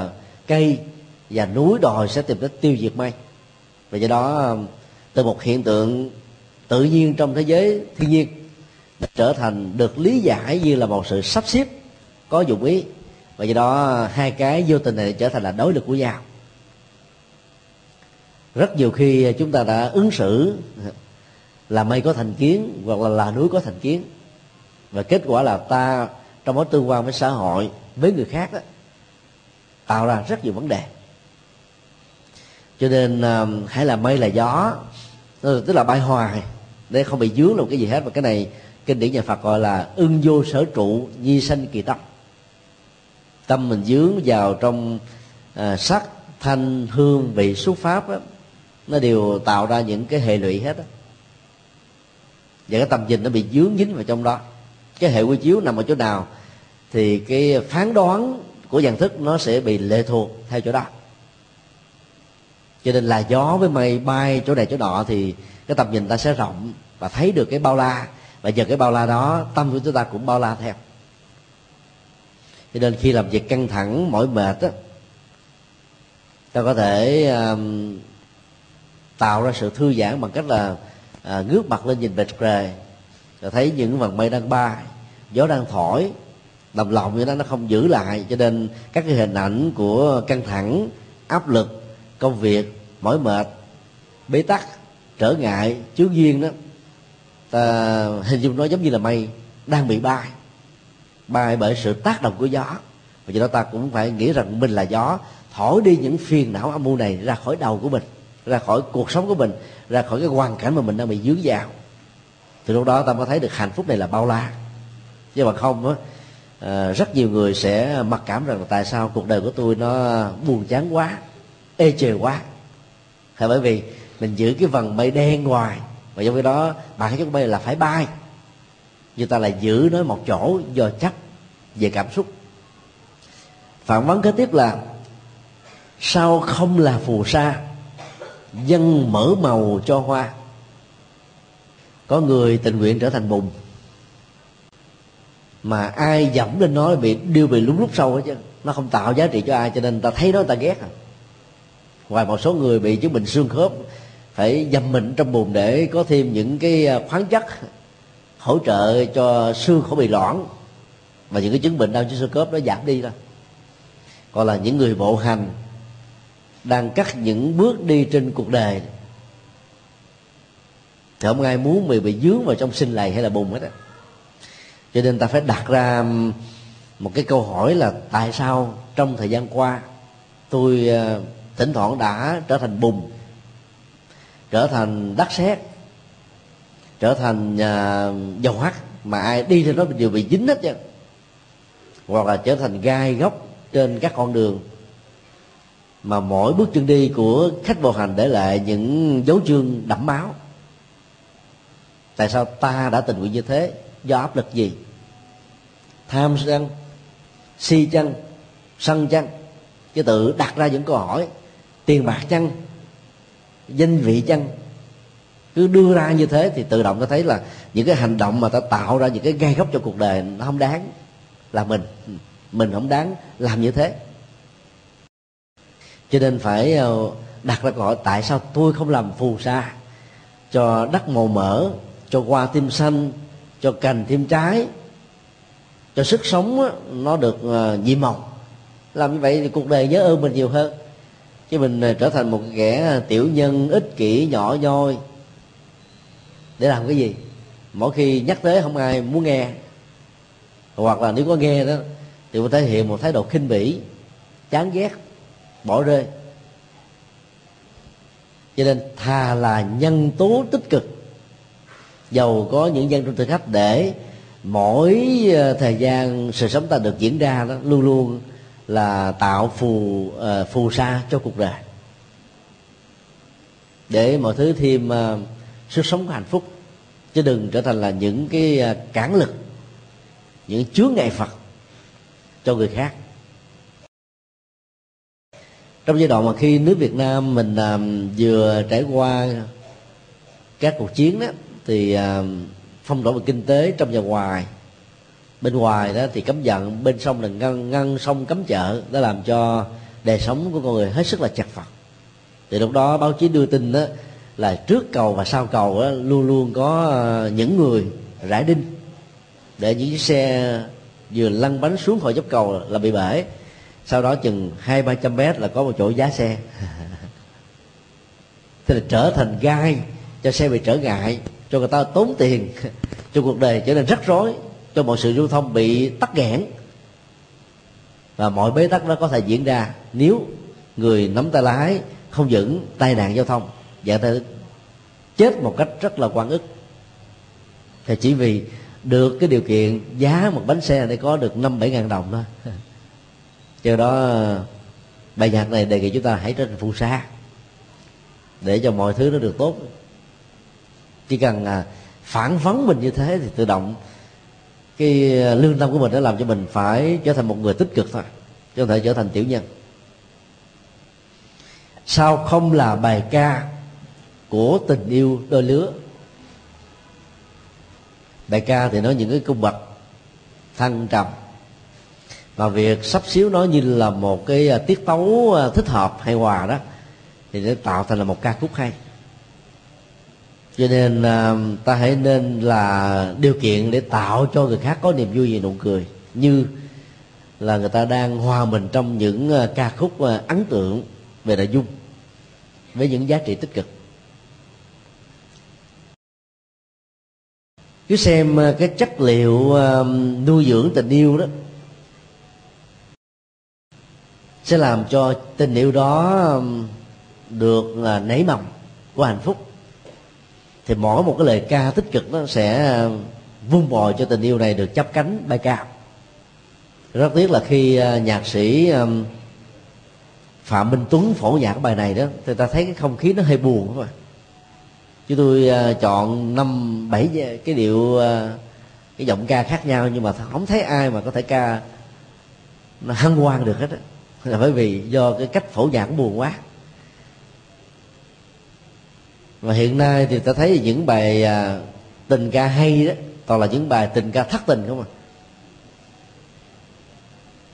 cây và núi đồi sẽ tìm cách tiêu diệt mây. Và do đó à, từ một hiện tượng tự nhiên trong thế giới thiên nhiên, đã trở thành được lý giải như là một sự sắp xếp, có dụng ý. Và do đó, hai cái vô tình này trở thành là đối lực của nhau. Rất nhiều khi chúng ta đã ứng xử là mây có thành kiến hoặc là là núi có thành kiến. Và kết quả là ta, trong mối tương quan với xã hội, với người khác đó tạo ra rất nhiều vấn đề. Cho nên à, hãy là mây là gió, tức là bay hoài để không bị dướng vào cái gì hết. Và cái này kinh điển nhà Phật gọi là ưng vô sở trụ nhi sanh kỳ tâm. Tâm mình dướng vào trong à, sắc thanh hương vị xuất pháp đó, nó đều tạo ra những cái hệ lụy hết đó. và cái tầm nhìn nó bị dướng dính vào trong đó. Cái hệ quy chiếu nằm ở chỗ nào thì cái phán đoán của dạng thức nó sẽ bị lệ thuộc theo chỗ đó. Cho nên là gió với mây bay chỗ này chỗ nọ thì cái tầm nhìn ta sẽ rộng và thấy được cái bao la. Và nhờ cái bao la đó tâm của chúng ta cũng bao la theo. Cho nên khi làm việc căng thẳng mỏi mệt á ta có thể um, tạo ra sự thư giãn bằng cách là à, ngước mặt lên nhìn bệt trời. Rồi thấy những vầng mây đang bay gió đang thổi đồng lòng như đó nó không giữ lại. Cho nên các cái hình ảnh của căng thẳng áp lực công việc mỏi mệt bế tắc trở ngại, chướng duyên đó, ta hình dung nó giống như là mây đang bị bay. Bay bởi sự tác động của gió. Và do đó ta cũng phải nghĩ rằng mình là gió, thổi đi những phiền não âm mưu này ra khỏi đầu của mình, ra khỏi cuộc sống của mình, ra khỏi cái hoàn cảnh mà mình đang bị dướng vào thì lúc đó ta mới thấy được hạnh phúc này là bao la. Chứ mà không á ờ, rất nhiều người sẽ mặc cảm rằng là tại sao cuộc đời của tôi nó buồn chán quá, ê chề quá. Hay bởi vì mình giữ cái vần mây đen ngoài và trong khi đó bản chất mây là phải bay. Người ta lại giữ nó một chỗ, do chấp về cảm xúc. Phản vấn kế tiếp là, sao không là phù sa? Dân mở màu cho hoa. Có người tình nguyện trở thành bùn. Mà ai dẫm lên nó bị đưa bị lúng lúc sâu hết chứ. Nó không tạo giá trị cho ai, cho nên ta thấy nó ta ghét à. Ngoài một số người bị chứng bệnh xương khớp phải dầm mình trong bùn để có thêm những cái à, khoáng chất hỗ trợ cho xương không bị loãng. Và những cái chứng bệnh đau trên xương khớp nó giảm đi thôi. Còn là những người bộ hành đang cắt những bước đi trên cuộc đời. Thì không ai muốn mình bị dướng vào trong sinh lầy hay là bùn hết á. Cho nên ta phải đặt ra một cái câu hỏi là tại sao trong thời gian qua tôi à, thỉnh thoảng đã trở thành bùn trở thành đất sét trở thành uh, dầu hắt mà ai đi trên đó đều bị dính hết chứ hoặc là trở thành gai góc trên các con đường. Mà mỗi bước chân đi của khách bộ hành để lại những dấu chương đẫm máu. Tại sao ta đã tình nguyện như thế? Do áp lực gì? Tham sân si chăng sân chăng? Chứ tự đặt ra những câu hỏi tiền bạc chăng? Danh vị chăng? Cứ đưa ra như thế thì tự động ta thấy là những cái hành động mà ta tạo ra, những cái gai góc cho cuộc đời nó không đáng là mình. Mình không đáng làm như thế. Cho nên phải ờ, đặt ra câu hỏi, tại sao tôi không làm phù sa cho đất màu mỡ, cho hoa tim xanh, cho cành tim trái, cho sức sống nó được ờ, nhị mộng làm như vậy thì cuộc đời nhớ ơn mình nhiều hơn chứ mình ờ, trở thành một kẻ ờ, tiểu nhân, ích kỷ, nhỏ nhoi. Để làm cái gì? Mỗi khi nhắc tới không ai muốn nghe. Hoặc là nếu có nghe đó, thì mình thể hiện một thái độ khinh bỉ, chán ghét, bỏ rơi. Cho nên thà là nhân tố tích cực, giàu có những dân trong thực khách để mỗi ờ, thời gian sự sống ta được diễn ra đó, luôn luôn là tạo phù uh, phù sa cho cuộc đời. Để mọi thứ thêm uh, sức sống của hạnh phúc chứ đừng trở thành là những cái uh, cản lực những chướng ngại phật cho người khác. Trong giai đoạn mà khi nước Việt Nam mình à, vừa trải qua các cuộc chiến đó thì à, phong tỏa về kinh tế trong và ngoài bên ngoài đó thì cấm giận bên sông là ngăn ngăn sông cấm chợ đã làm cho đời sống của con người hết sức là chặt phật thì lúc đó báo chí đưa tin đó là trước cầu và sau cầu đó, luôn luôn có ờ, những người rải đinh để những chiếc xe vừa lăn bánh xuống khỏi dốc cầu là bị bể. Sau đó chừng hai ba trăm mét là có một chỗ giá xe. Thế là trở thành gai cho xe bị trở ngại cho người ta tốn tiền cho cuộc đời trở nên rắc rối cho mọi sự lưu thông bị tắc nghẽn. Và mọi bế tắc đó có thể diễn ra nếu người nắm tay lái không vững tai nạn giao thông dẫn tới chết một cách rất là quan ức. Thì chỉ vì được cái điều kiện giá một bánh xe để có được năm bảy ngàn đồng thôi. Do đó, bài nhạc này đề nghị chúng ta hãy trở thành phù sa để cho mọi thứ nó được tốt. Chỉ cần à, phản vấn mình như thế thì tự động cái ờ, lương tâm của mình đã làm cho mình phải trở thành một người tích cực thôi, chứ không thể trở thành tiểu nhân. Sao không là bài ca của tình yêu đôi lứa? Bài ca thì nói những cái cung bậc thăng trầm và việc sắp xíu nó như là một cái ờ, tiết tấu ờ, thích hợp hay hòa đó, thì nó tạo thành là một ca khúc hay cho nên à, ta hãy nên là điều kiện để tạo cho người khác có niềm vui về nụ cười như là người ta đang hòa mình trong những à, ca khúc à, ấn tượng về đại dung với những giá trị tích cực. Cứ xem à, cái chất liệu nuôi dưỡng tình yêu đó sẽ làm cho tình yêu đó được nảy mầm của hạnh phúc thì mỗi một cái lời ca tích cực nó sẽ ờ, vun bồi cho tình yêu này được chấp cánh, bay cao. Rất tiếc là khi ờ, nhạc sĩ phạm minh tuấn phổ nhạc bài này đó, thì ta thấy cái không khí nó hơi buồn các bạn chứ tôi ờ, chọn năm, bảy cái điệu cái giọng ca khác nhau, nhưng mà không thấy ai mà có thể ca nó hăng hoan được hết á. Là bởi vì do cái cách phổ nhạc buồn quá và hiện nay thì ta thấy những bài à, tình ca hay đó toàn là những bài tình ca thất tình không à.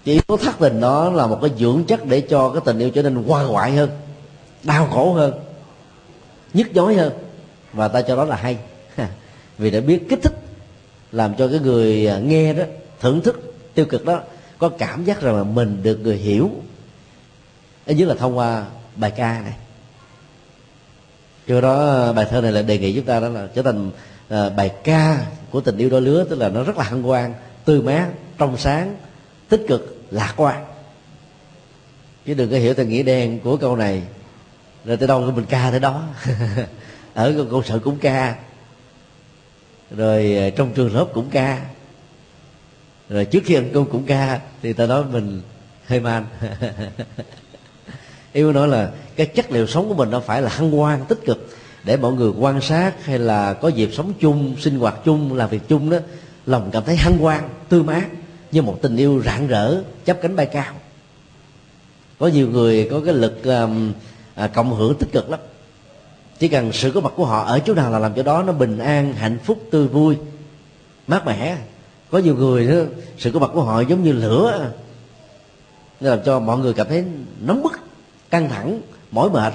Chỉ yếu tố thất tình đó là một cái dưỡng chất để cho cái tình yêu trở nên hoa hoại hơn đau khổ hơn nhức nhối hơn. Và ta cho đó là hay. Vì đã biết kích thích làm cho cái người à, nghe đó thưởng thức tiêu cực đó có cảm giác rằng là mình được người hiểu. Ít nhất là thông qua bài ca này do đó ờ, bài thơ này là đề nghị chúng ta đó là trở thành à, bài ca của tình yêu đôi lứa tức là nó rất là hăng hoan tươi mát trong sáng tích cực lạc quan. Chứ đừng có hiểu theo nghĩa đen của câu này rồi tới đâu mình ca tới đó. Ở công sở cũng ca. Rồi ờ, trong trường lớp cũng ca. Rồi trước khi ăn cơm cũng ca thì ta nói mình hơi man. yêu nói là cái chất liệu sống của mình nó phải là hăng quan tích cực. Để mọi người quan sát hay là có dịp sống chung sinh hoạt chung làm việc chung đó lòng cảm thấy hăng quan tươi mát như một tình yêu rạng rỡ chấp cánh bay cao. Có nhiều người có cái lực um, à, cộng hưởng tích cực lắm. Chỉ cần sự có mặt của họ ở chỗ nào là làm cho đó nó bình an hạnh phúc tươi vui mát mẻ. Có nhiều người đó, sự có mặt của họ giống như lửa làm cho mọi người cảm thấy nóng bức căng thẳng mỏi mệt.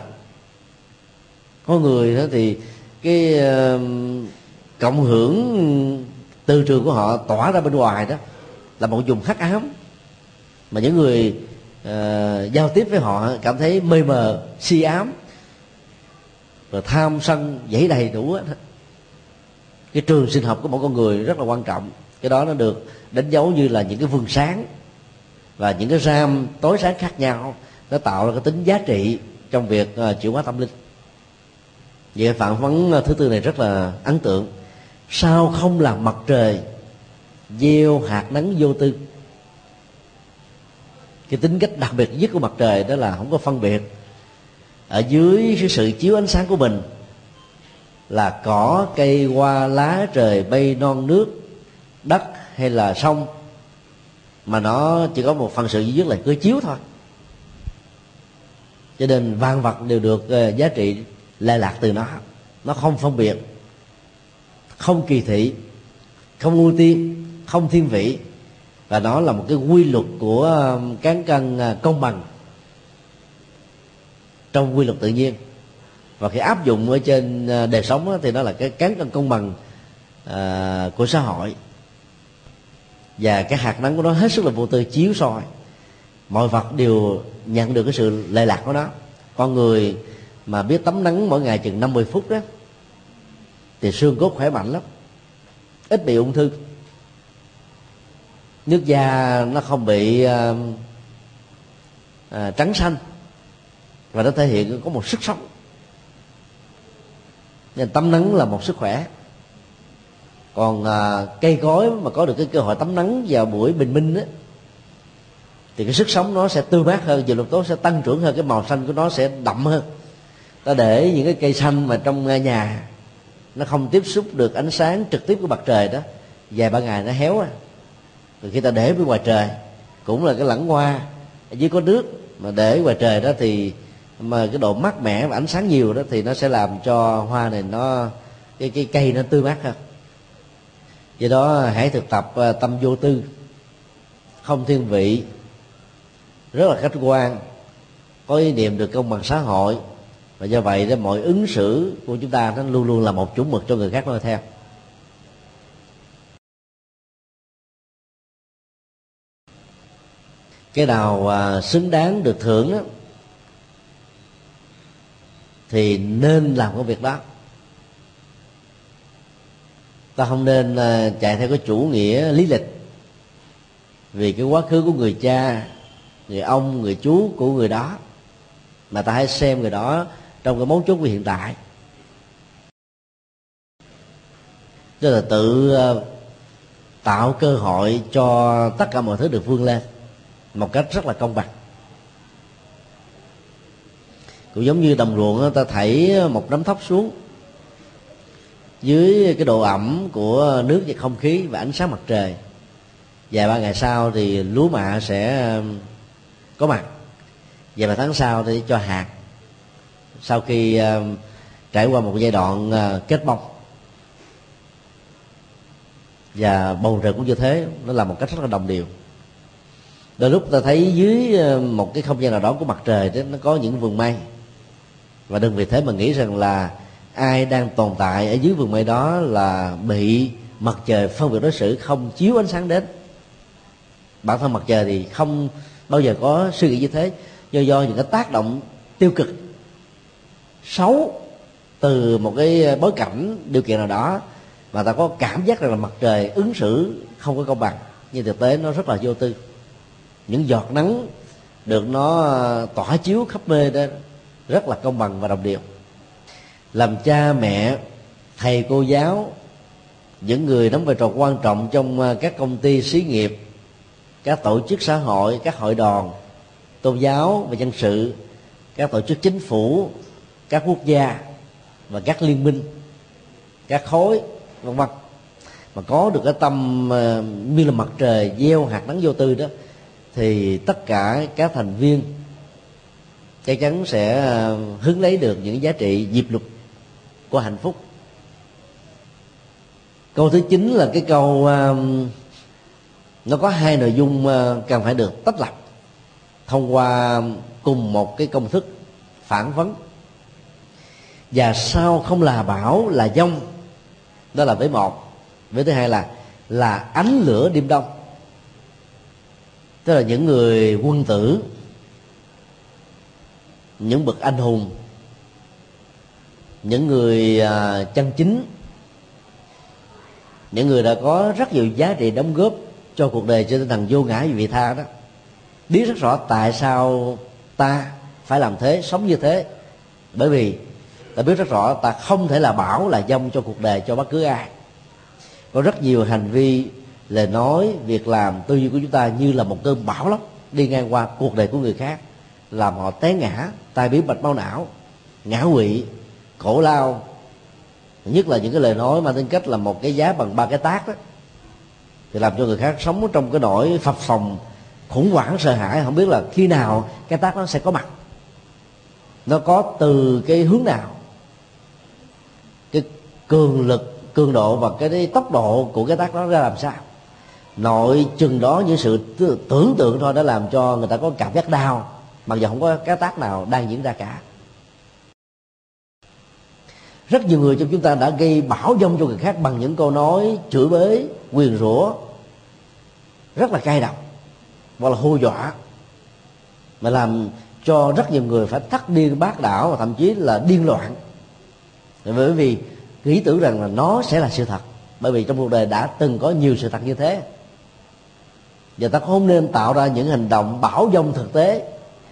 Có người đó thì cái uh, cộng hưởng từ trường của họ tỏa ra bên ngoài đó là một vùng hắc ám. Mà những người uh, giao tiếp với họ cảm thấy mê mờ si ám rồi tham sân dãy đầy đủ hết cái trường sinh học của mỗi con người rất là quan trọng. Cái đó nó được đánh dấu như là những cái vườn sáng và những cái ram tối sáng khác nhau nó tạo ra cái tính giá trị trong việc uh, chuyển hóa tâm linh. Vậy phản vấn à, thứ tư này rất là ấn tượng. Sao không làm mặt trời gieo hạt nắng vô tư? Cái tính cách đặc biệt nhất của mặt trời đó là không có phân biệt. Ở dưới cái sự chiếu ánh sáng của mình là cỏ cây hoa lá trời bay non nước đất hay là sông. Mà nó chỉ có một phần sự duy nhất là cứ chiếu thôi cho nên vạn vật đều được ờ, giá trị lệ lạc từ nó. Nó không phân biệt, không kỳ thị, không ưu tiên, không thiên vị. Và nó là một cái quy luật của ờ, cán cân ờ, công bằng trong quy luật tự nhiên. Và khi áp dụng ở trên đời sống thì nó là cái cán cân công bằng của xã hội. Và cái hạt nắng của nó hết sức là vô tư, chiếu soi mọi vật đều nhận được cái sự lệ lạc của nó. Con người mà biết tắm nắng mỗi ngày chừng 50 phút đó thì xương cốt khỏe mạnh lắm. Ít bị ung thư. Nước da nó không bị à, à, trắng xanh. Và nó thể hiện có một sức sống. Nên tắm nắng là một sức khỏe. Còn à, cây cối mà có được cái cơ hội tắm nắng vào buổi bình minh đó thì cái sức sống nó sẽ tươi mát hơn dược lục tố sẽ tăng trưởng hơn, cái màu xanh của nó sẽ đậm hơn. Ta để những cái cây xanh mà trong nhà nó không tiếp xúc được ánh sáng trực tiếp của mặt trời đó, vài ba ngày nó héo à. Rồi khi ta để bên ngoài trời, cũng là cái lẵng hoa, ở dưới có nước, mà để ngoài trời đó thì mà cái độ mát mẻ và ánh sáng nhiều đó thì nó sẽ làm cho hoa này nó, cái cái cây nó tươi mát hơn. Do đó hãy thực tập ờ, tâm vô tư, không thiên vị rất là khách quan có ý niệm được công bằng xã hội. Và do vậy đó mọi ứng xử của chúng ta nó luôn luôn là một chuẩn mực cho người khác noi theo. Cái nào à, xứng đáng được thưởng đó, thì nên làm cái việc đó. Ta không nên à, chạy theo cái chủ nghĩa lý lịch vì cái quá khứ của người cha người ông, người chú của người đó. Mà ta hãy xem người đó trong cái mấu chốt của hiện tại. Tức là tự ờ, tạo cơ hội cho tất cả mọi thứ được vươn lên một cách rất là công bằng. Cũng giống như đồng ruộng ta thảy một nắm thóc xuống dưới cái độ ẩm của nước và không khí và ánh sáng mặt trời. Vài ba ngày sau thì lúa mạ sẽ có mặt vài tháng sau thì cho hạt. Sau khi uh, trải qua một giai đoạn uh, kết bông. Và bầu trời cũng như thế nó là một cách rất là đồng đều. Đôi lúc ta thấy dưới ờ, một cái không gian nào đó của mặt trời đó nó có những vườn mây. Và đừng vì thế mà nghĩ rằng là ai đang tồn tại ở dưới vườn mây đó là bị mặt trời phân biệt đối xử không chiếu ánh sáng đến. Bản thân mặt trời thì không bao giờ có suy nghĩ như thế. Do do những cái tác động tiêu cực xấu từ một cái bối cảnh điều kiện nào đó mà ta có cảm giác rằng là mặt trời ứng xử không có công bằng. Nhưng thực tế nó rất là vô tư. Những giọt nắng được nó ờ, tỏa chiếu khắp nơi đó rất là công bằng và đồng đều làm cha, mẹ, thầy, cô giáo, những người đóng vai trò quan trọng trong ờ, các công ty xí nghiệp các tổ chức xã hội các hội đoàn tôn giáo và dân sự các tổ chức chính phủ các quốc gia và các liên minh các khối vân vân. Mà có được cái tâm ờ, như là mặt trời gieo hạt nắng vô tư đó thì tất cả các thành viên chắc chắn sẽ ờ, hứng hướng lấy được những giá trị diệp lục của hạnh phúc. Câu thứ chín là cái câu uh, nó có hai nội dung ờ, cần phải được tách lập thông qua cùng một cái công thức phản vấn. Và sau không là bảo là dông, đó là với một. Với thứ hai là là ánh lửa đêm đông. Tức là những người quân tử, những bậc anh hùng, những người ờ, chân chính, những người đã có rất nhiều giá trị đóng góp cho cuộc đời trên tinh thần vô ngã vị tha đó. Biết rất rõ tại sao ta phải làm thế, sống như thế. Bởi vì ta biết rất rõ ta không thể là bảo là dông cho cuộc đời cho bất cứ ai. Có rất nhiều hành vi lời nói, việc làm tư duy của chúng ta như là một cơn bão lốc đi ngang qua cuộc đời của người khác, làm họ té ngã, tai biến mạch máu não, ngã quỵ, khổ lao. Nhất là những cái lời nói mà tính cách là một cái giá bằng ba cái tác đó thì làm cho người khác sống trong cái nỗi phập phồng, khủng hoảng, sợ hãi. Không biết là khi nào cái tác nó sẽ có mặt. Nó có từ cái hướng nào. Cái cường lực, cường độ và cái tốc độ của cái tác đó ra làm sao. Nội chừng đó những sự tưởng tượng thôi đã làm cho người ta có cảm giác đau. Mặc dù không có cái tác nào đang diễn ra cả. Rất nhiều người trong chúng ta đã gây bão dông cho người khác bằng những câu nói chửi bới quyền rủa rất là cay độc hoặc là hô dọa, mà làm cho rất nhiều người phải thắt điên bác đảo và thậm chí là điên loạn. Bởi vì nghĩ tưởng rằng là nó sẽ là sự thật, bởi vì trong cuộc đời đã từng có nhiều sự thật như thế. Và ta không nên tạo ra những hành động bảo dông thực tế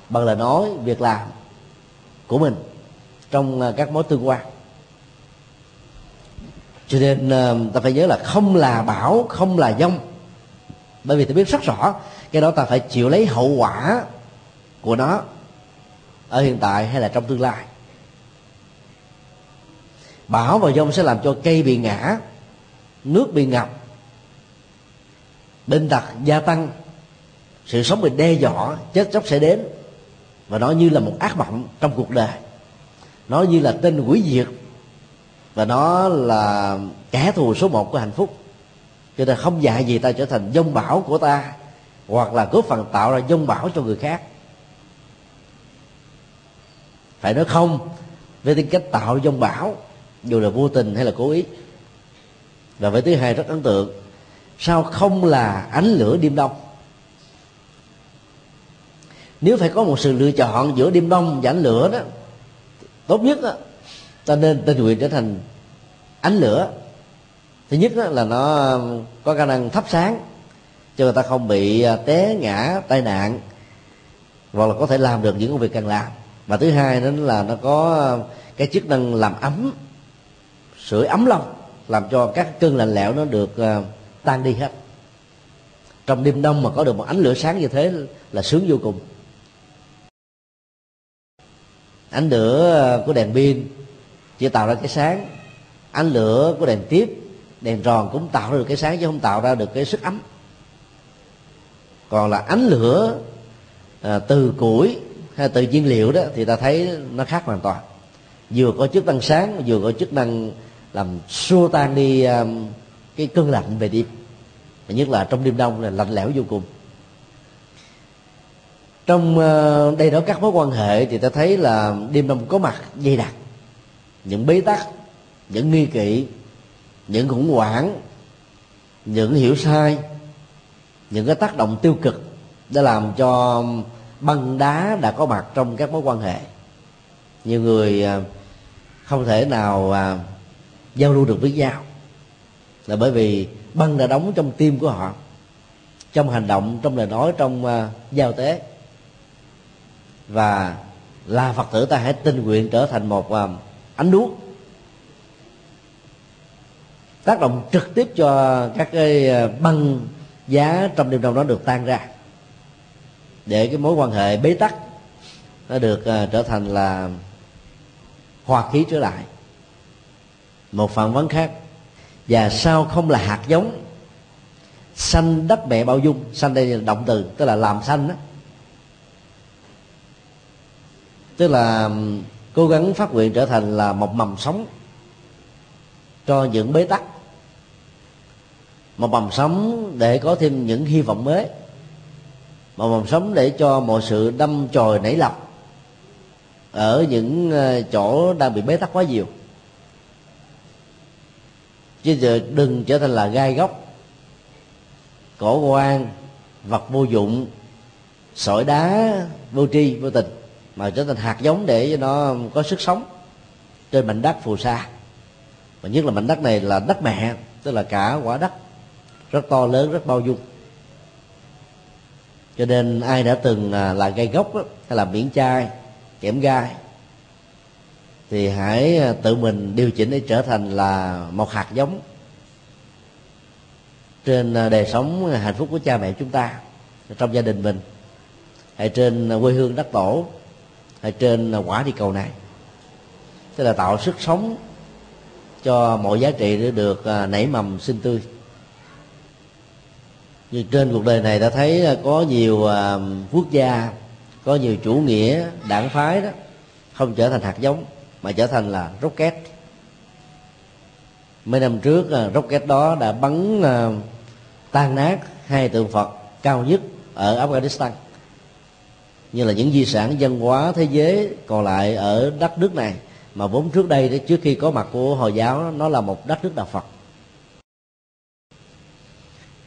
bằng lời nói, việc làm của mình trong à, các mối tương quan. Cho nên à, ta phải nhớ là không là bảo, không là dông bởi vì ta biết rất rõ, cái đó ta phải chịu lấy hậu quả của nó ở hiện tại hay là trong tương lai. Bão và dông sẽ làm cho cây bị ngã, nước bị ngập bệnh tật gia tăng, sự sống bị đe dọa, chết chóc sẽ đến. Và nó như là một ác mộng trong cuộc đời. Nó như là tên quỷ diệt. Và nó là kẻ thù số một của hạnh phúc cho nên không dạy gì ta trở thành dông bão của ta hoặc là góp phần tạo ra dông bão cho người khác. Phải nói không với tính cách tạo dông bão dù là vô tình hay là cố ý. Và với thứ hai rất ấn tượng sao không là ánh lửa đêm đông? Nếu phải có một sự lựa chọn giữa đêm đông và ánh lửa đó tốt nhất đó, ta nên tình nguyện trở thành ánh lửa thứ nhất đó là nó um, có khả năng thắp sáng, cho người ta không bị à, té ngã, tai nạn, hoặc là có thể làm được những công việc cần làm. Và thứ hai đó là nó có um, cái chức năng làm ấm, sưởi ấm lòng, làm cho các cơn lạnh lẽo nó được à, tan đi hết. Trong đêm đông mà có được một ánh lửa sáng như thế là sướng vô cùng. Ánh lửa à, của đèn pin chỉ tạo ra cái sáng, ánh lửa của đèn tiếp đèn tròn cũng tạo ra được cái sáng chứ không tạo ra được cái sức ấm. Còn là ánh lửa à, từ củi hay từ nhiên liệu đó thì ta thấy nó khác hoàn toàn. Vừa có chức năng sáng vừa có chức năng làm xua tan đi um, cái cơn lạnh về đêm. Nhất là trong đêm đông là lạnh lẽo vô cùng. Trong uh, đây đó các mối quan hệ thì ta thấy là đêm đông có mặt dày đặc. Những bế tắc những nghi kỵ những khủng hoảng, những hiểu sai, những cái tác động tiêu cực đã làm cho băng đá đã có mặt trong các mối quan hệ. Nhiều người à, không thể nào à, giao lưu được với nhau là bởi vì băng đã đóng trong tim của họ, trong hành động, trong lời nói, trong à, giao tế. Và là phật tử ta hãy tình nguyện trở thành một ánh đuốc tác động trực tiếp cho các cái ờ, băng giá trong đêm đông đó được tan ra. Để cái mối quan hệ bế tắc nó được uh, trở thành là hòa khí trở lại. Một phản vấn khác và sao không là hạt giống? Sanh đất mẹ bao dung sanh đây là động từ tức là làm sanh đó. Tức là cố gắng phát nguyện trở thành là một mầm sống cho những bế tắc một mầm sống để có thêm những hy vọng mới. Một mầm sống để cho mọi sự đâm chồi nảy lọc ở những ờ, chỗ đang bị bế tắc quá nhiều. Chứ giờ đừng trở thành là gai góc, cổ quan, vật vô dụng, sỏi đá, vô tri, vô tình, mà trở thành hạt giống để cho nó có sức sống trên mảnh đất phù sa. Và nhất là mảnh đất này là đất mẹ, tức là cả quả đất rất to lớn, rất bao dung. Cho nên ai đã từng à, là gây gốc hay là miễn chai kẽm gai, thì hãy à, tự mình điều chỉnh để trở thành là một hạt giống trên à, đời sống hạnh phúc của cha mẹ chúng ta, trong gia đình mình, hay trên quê hương đất tổ, hay trên quả địa cầu này. Tức là tạo sức sống cho mọi giá trị để được nảy mầm sinh tươi vì trên cuộc đời này ta thấy à, có nhiều à, quốc gia, có nhiều chủ nghĩa, đảng phái đó, không trở thành hạt giống, mà trở thành là rocket. Mấy năm trước à, rocket đó đã bắn tan nát hai tượng phật cao nhất ở afghanistan, như là những di sản văn hóa thế giới còn lại ở đất nước này, mà vốn trước đây trước khi có mặt của hồi giáo nó là một đất nước đạo Phật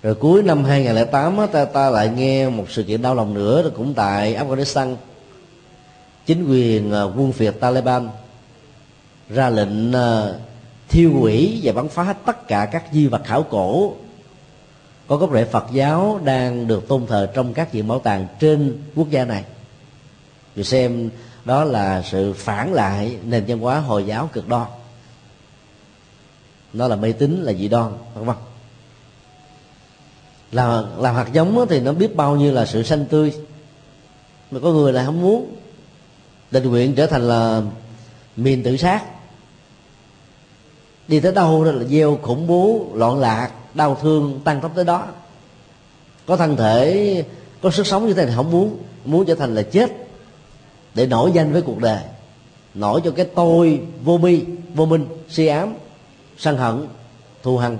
rồi cuối năm 2008 ta, ta lại nghe một sự kiện đau lòng nữa cũng tại Afghanistan. Chính quyền ờ, quân Việt Taliban ra lệnh ờ, thiêu hủy và bắn phá tất cả các di vật khảo cổ. Có gốc rễ Phật giáo đang được tôn thờ trong các viện bảo tàng trên quốc gia này. Vì xem đó là sự phản lại nền văn hóa hồi giáo cực đoan. Nó là mê tín là dị đoan vân vân làm làm hạt giống thì nó biết bao nhiêu là sự xanh tươi. Mà có người lại không muốn. Tình nguyện trở thành là miền tự sát. Đi tới đâu đó là gieo khủng bố, loạn lạc, đau thương tăng tốc tới đó. Có thân thể, có sức sống như thế này không muốn. Muốn trở thành là chết. Để nổi danh với cuộc đời. Nổi cho cái tôi vô bi, vô minh, si ám, sân hận, thù hằn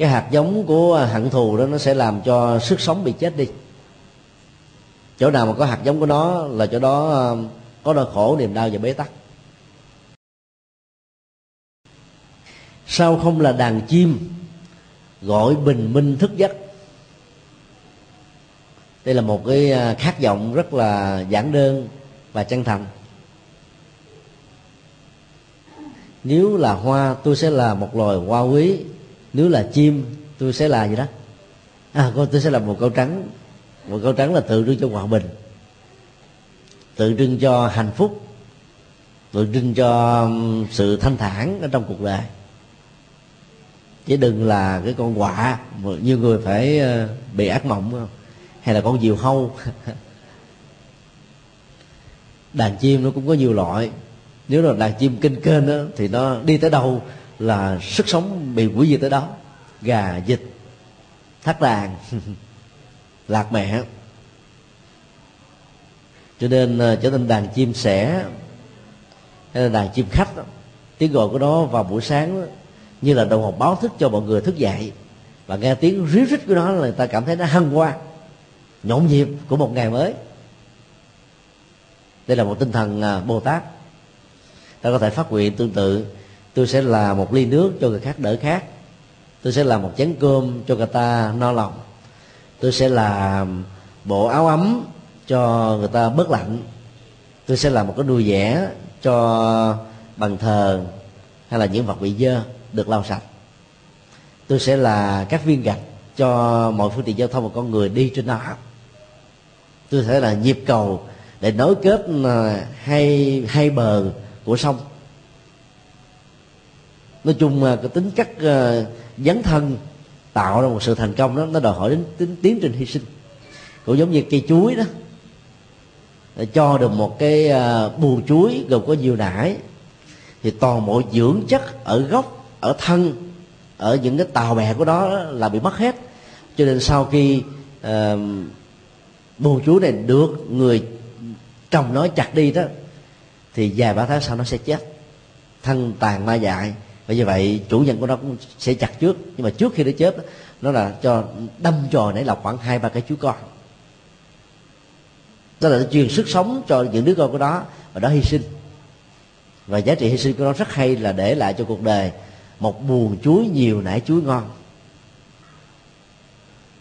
cái hạt giống của hận thù đó nó sẽ làm cho sức sống bị chết đi. Chỗ nào mà có hạt giống của nó là chỗ đó um, có đau khổ, niềm đau và bế tắc. Sao không là đàn chim gọi bình minh thức giấc? Đây là một cái à, khát vọng rất là giản đơn và chân thành. Nếu là hoa, tôi sẽ là một loài hoa quý nếu là chim tôi sẽ là gì đó? À con tôi sẽ là một câu trắng. Một câu trắng là tượng trưng cho hòa bình tượng trưng cho hạnh phúc tượng trưng cho sự thanh thản ở trong cuộc đời. Chứ đừng là cái con quạ như người phải ờ, bị ác mộng không? Hay là con diều hâu. Đàn chim nó cũng có nhiều loại. Nếu là đàn chim kinh kênh đó, thì nó đi tới đâu là sức sống bị quỷ diệt tới đó. Gà vịt thắt đàn lạc mẹ. Cho nên ờ, trở thành đàn chim sẻ hay là đàn chim khách đó, tiếng gọi của nó vào buổi sáng đó, như là đồng hồ báo thức cho mọi người thức dậy. Và nghe tiếng ríu rít của nó là người ta cảm thấy nó hăng hoa nhộn nhịp của một ngày mới. Đây là một tinh thần ờ, bồ tát. Ta có thể phát nguyện tương tự tôi sẽ là một ly nước cho người khác đỡ khác tôi sẽ làm một chén cơm cho người ta no lòng. Tôi sẽ làm bộ áo ấm cho người ta bớt lạnh. Tôi sẽ làm một cái đuôi vẽ cho bàn thờ hay là những vật bị dơ được lau sạch. Tôi sẽ là các viên gạch cho mọi phương tiện giao thông và con người đi trên nó tôi sẽ là nhịp cầu để nối kết à, hai hai bờ của sông nói chung cái tính cách uh, ờ, dấn thân tạo ra một sự thành công đó nó đòi hỏi đến tính tiến trình hy sinh. Cũng giống như cây chuối đó. Để cho được một cái uh, bù chuối gồm có nhiều nải thì toàn bộ dưỡng chất ở gốc ở thân ở những cái tàu bè của đó là bị mất hết. Cho nên sau khi uh, bù chuối này được người trồng nó chặt đi đó thì vài ba tháng sau nó sẽ chết. Thân tàn ma dại và như vậy, chủ nhân của nó cũng sẽ chặt trước. Nhưng mà trước khi nó chết, nó là cho đâm trò nảy lọc khoảng hai ba cái chú con. Đó là nó truyền sức sống cho những đứa con của nó và đó hy sinh. Và giá trị hy sinh của nó rất hay là để lại cho cuộc đời một buồn chuối nhiều nải chuối ngon.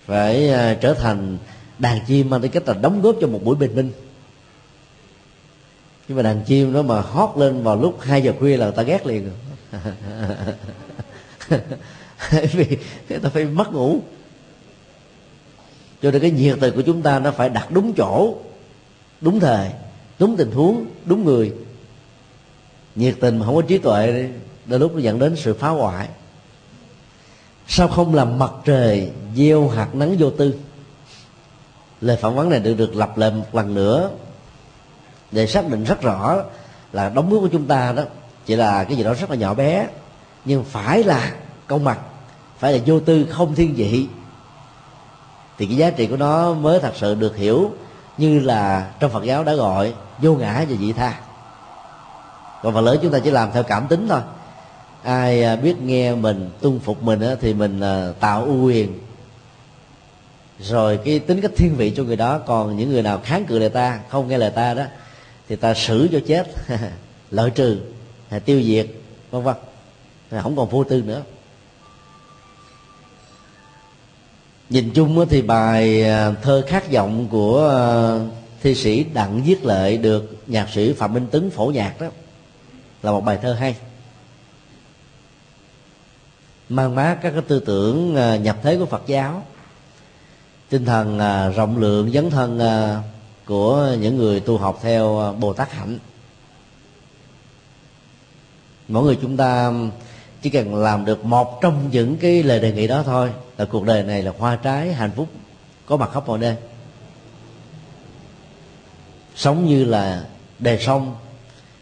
Phải à, trở thành đàn chim mang tính cách là đóng góp cho một buổi bình minh nhưng mà đàn chim nó mà hót lên vào lúc 2 giờ khuya là người ta ghét liền. Vì người ta phải mất ngủ. Cho nên cái nhiệt tình của chúng ta nó phải đặt đúng chỗ, đúng thời, đúng tình huống, đúng người. Nhiệt tình mà không có trí tuệ đôi lúc nó dẫn đến sự phá hoại. Sao không làm mặt trời gieo hạt nắng vô tư? Lời phỏng vấn này được được lặp lại một lần nữa để xác định rất rõ là đóng góp của chúng ta đó chỉ là cái gì đó rất là nhỏ bé, nhưng phải là công mặt phải là vô tư, không thiên vị. Thì cái giá trị của nó mới thật sự được hiểu như là trong Phật giáo đã gọi vô ngã và vị tha. Còn phần lớn chúng ta chỉ làm theo cảm tính thôi. Ai à, biết nghe mình, tuân phục mình thì mình à, tạo ưu quyền. Rồi cái tính cách thiên vị cho người đó, còn những người nào kháng cự lời ta, không nghe lời ta đó thì ta xử cho chết. Lợi trừ, tiêu diệt, vân vân. Không còn vô tư nữa. Nhìn chung thì bài à, thơ khát vọng của à, thi sĩ đặng viết lệ được nhạc sĩ phạm minh tấn phổ nhạc đó là một bài thơ hay. Mang mát các cái tư tưởng à, nhập thế của phật giáo. Tinh thần rộng lượng, dấn thân của những người tu học theo ờ, bồ tát hạnh. Mỗi người chúng ta chỉ cần làm được một trong những cái lời đề nghị đó thôi là cuộc đời này là hoa trái hạnh phúc có mặt khắp mọi nơi. Sống như là đề sông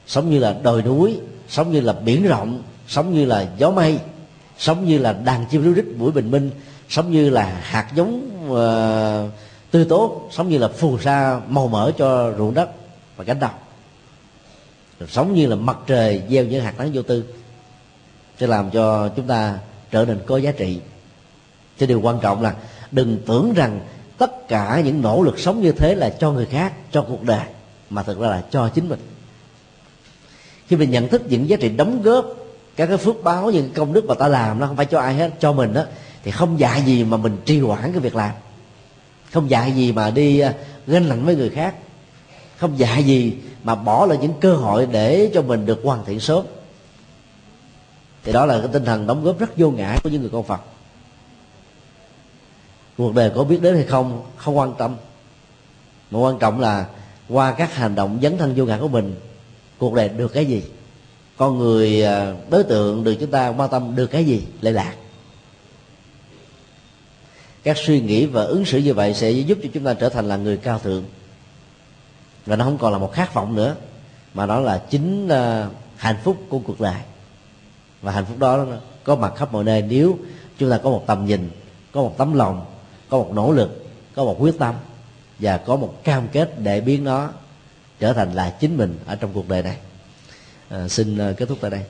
sống như là đồi núi sống như là biển rộng sống như là gió mây sống như là đàn chim ríu rít buổi bình minh sống như là hạt giống uh, tươi tốt, sống như là phù sa màu mỡ cho ruộng đất và cánh đồng. Sống như là mặt trời gieo những hạt nắng vô tư, sẽ làm cho chúng ta trở nên có giá trị. Cho điều quan trọng là đừng tưởng rằng tất cả những nỗ lực sống như thế là cho người khác, cho cuộc đời, mà thực ra là cho chính mình. Khi mình nhận thức những giá trị đóng góp, các cái phước báo, những công đức mà ta làm, nó không phải cho ai hết, cho mình đó thì không dạy gì mà mình trì hoãn cái việc làm không dạy gì mà đi à, ganh lạnh với người khác. Không dạy gì mà bỏ lại những cơ hội để cho mình được hoàn thiện sớm. Thì đó là cái tinh thần đóng góp rất vô ngã của những người con phật. Cuộc đời có biết đến hay không không quan tâm. Mà quan trọng là qua các hành động dấn thân vô ngã của mình, cuộc đời được cái gì? Con người à, đối tượng được chúng ta quan tâm được cái gì lệ lạc các suy nghĩ và ứng xử như vậy sẽ giúp cho chúng ta trở thành là người cao thượng. Và nó không còn là một khát vọng nữa mà nó là chính uh, hạnh phúc của cuộc đời. Và hạnh phúc đó có mặt khắp mọi nơi. Nếu chúng ta có một tầm nhìn có một tấm lòng có một nỗ lực có một quyết tâm và có một cam kết để biến nó trở thành là chính mình ở trong cuộc đời này. À, xin ờ, kết thúc tại đây.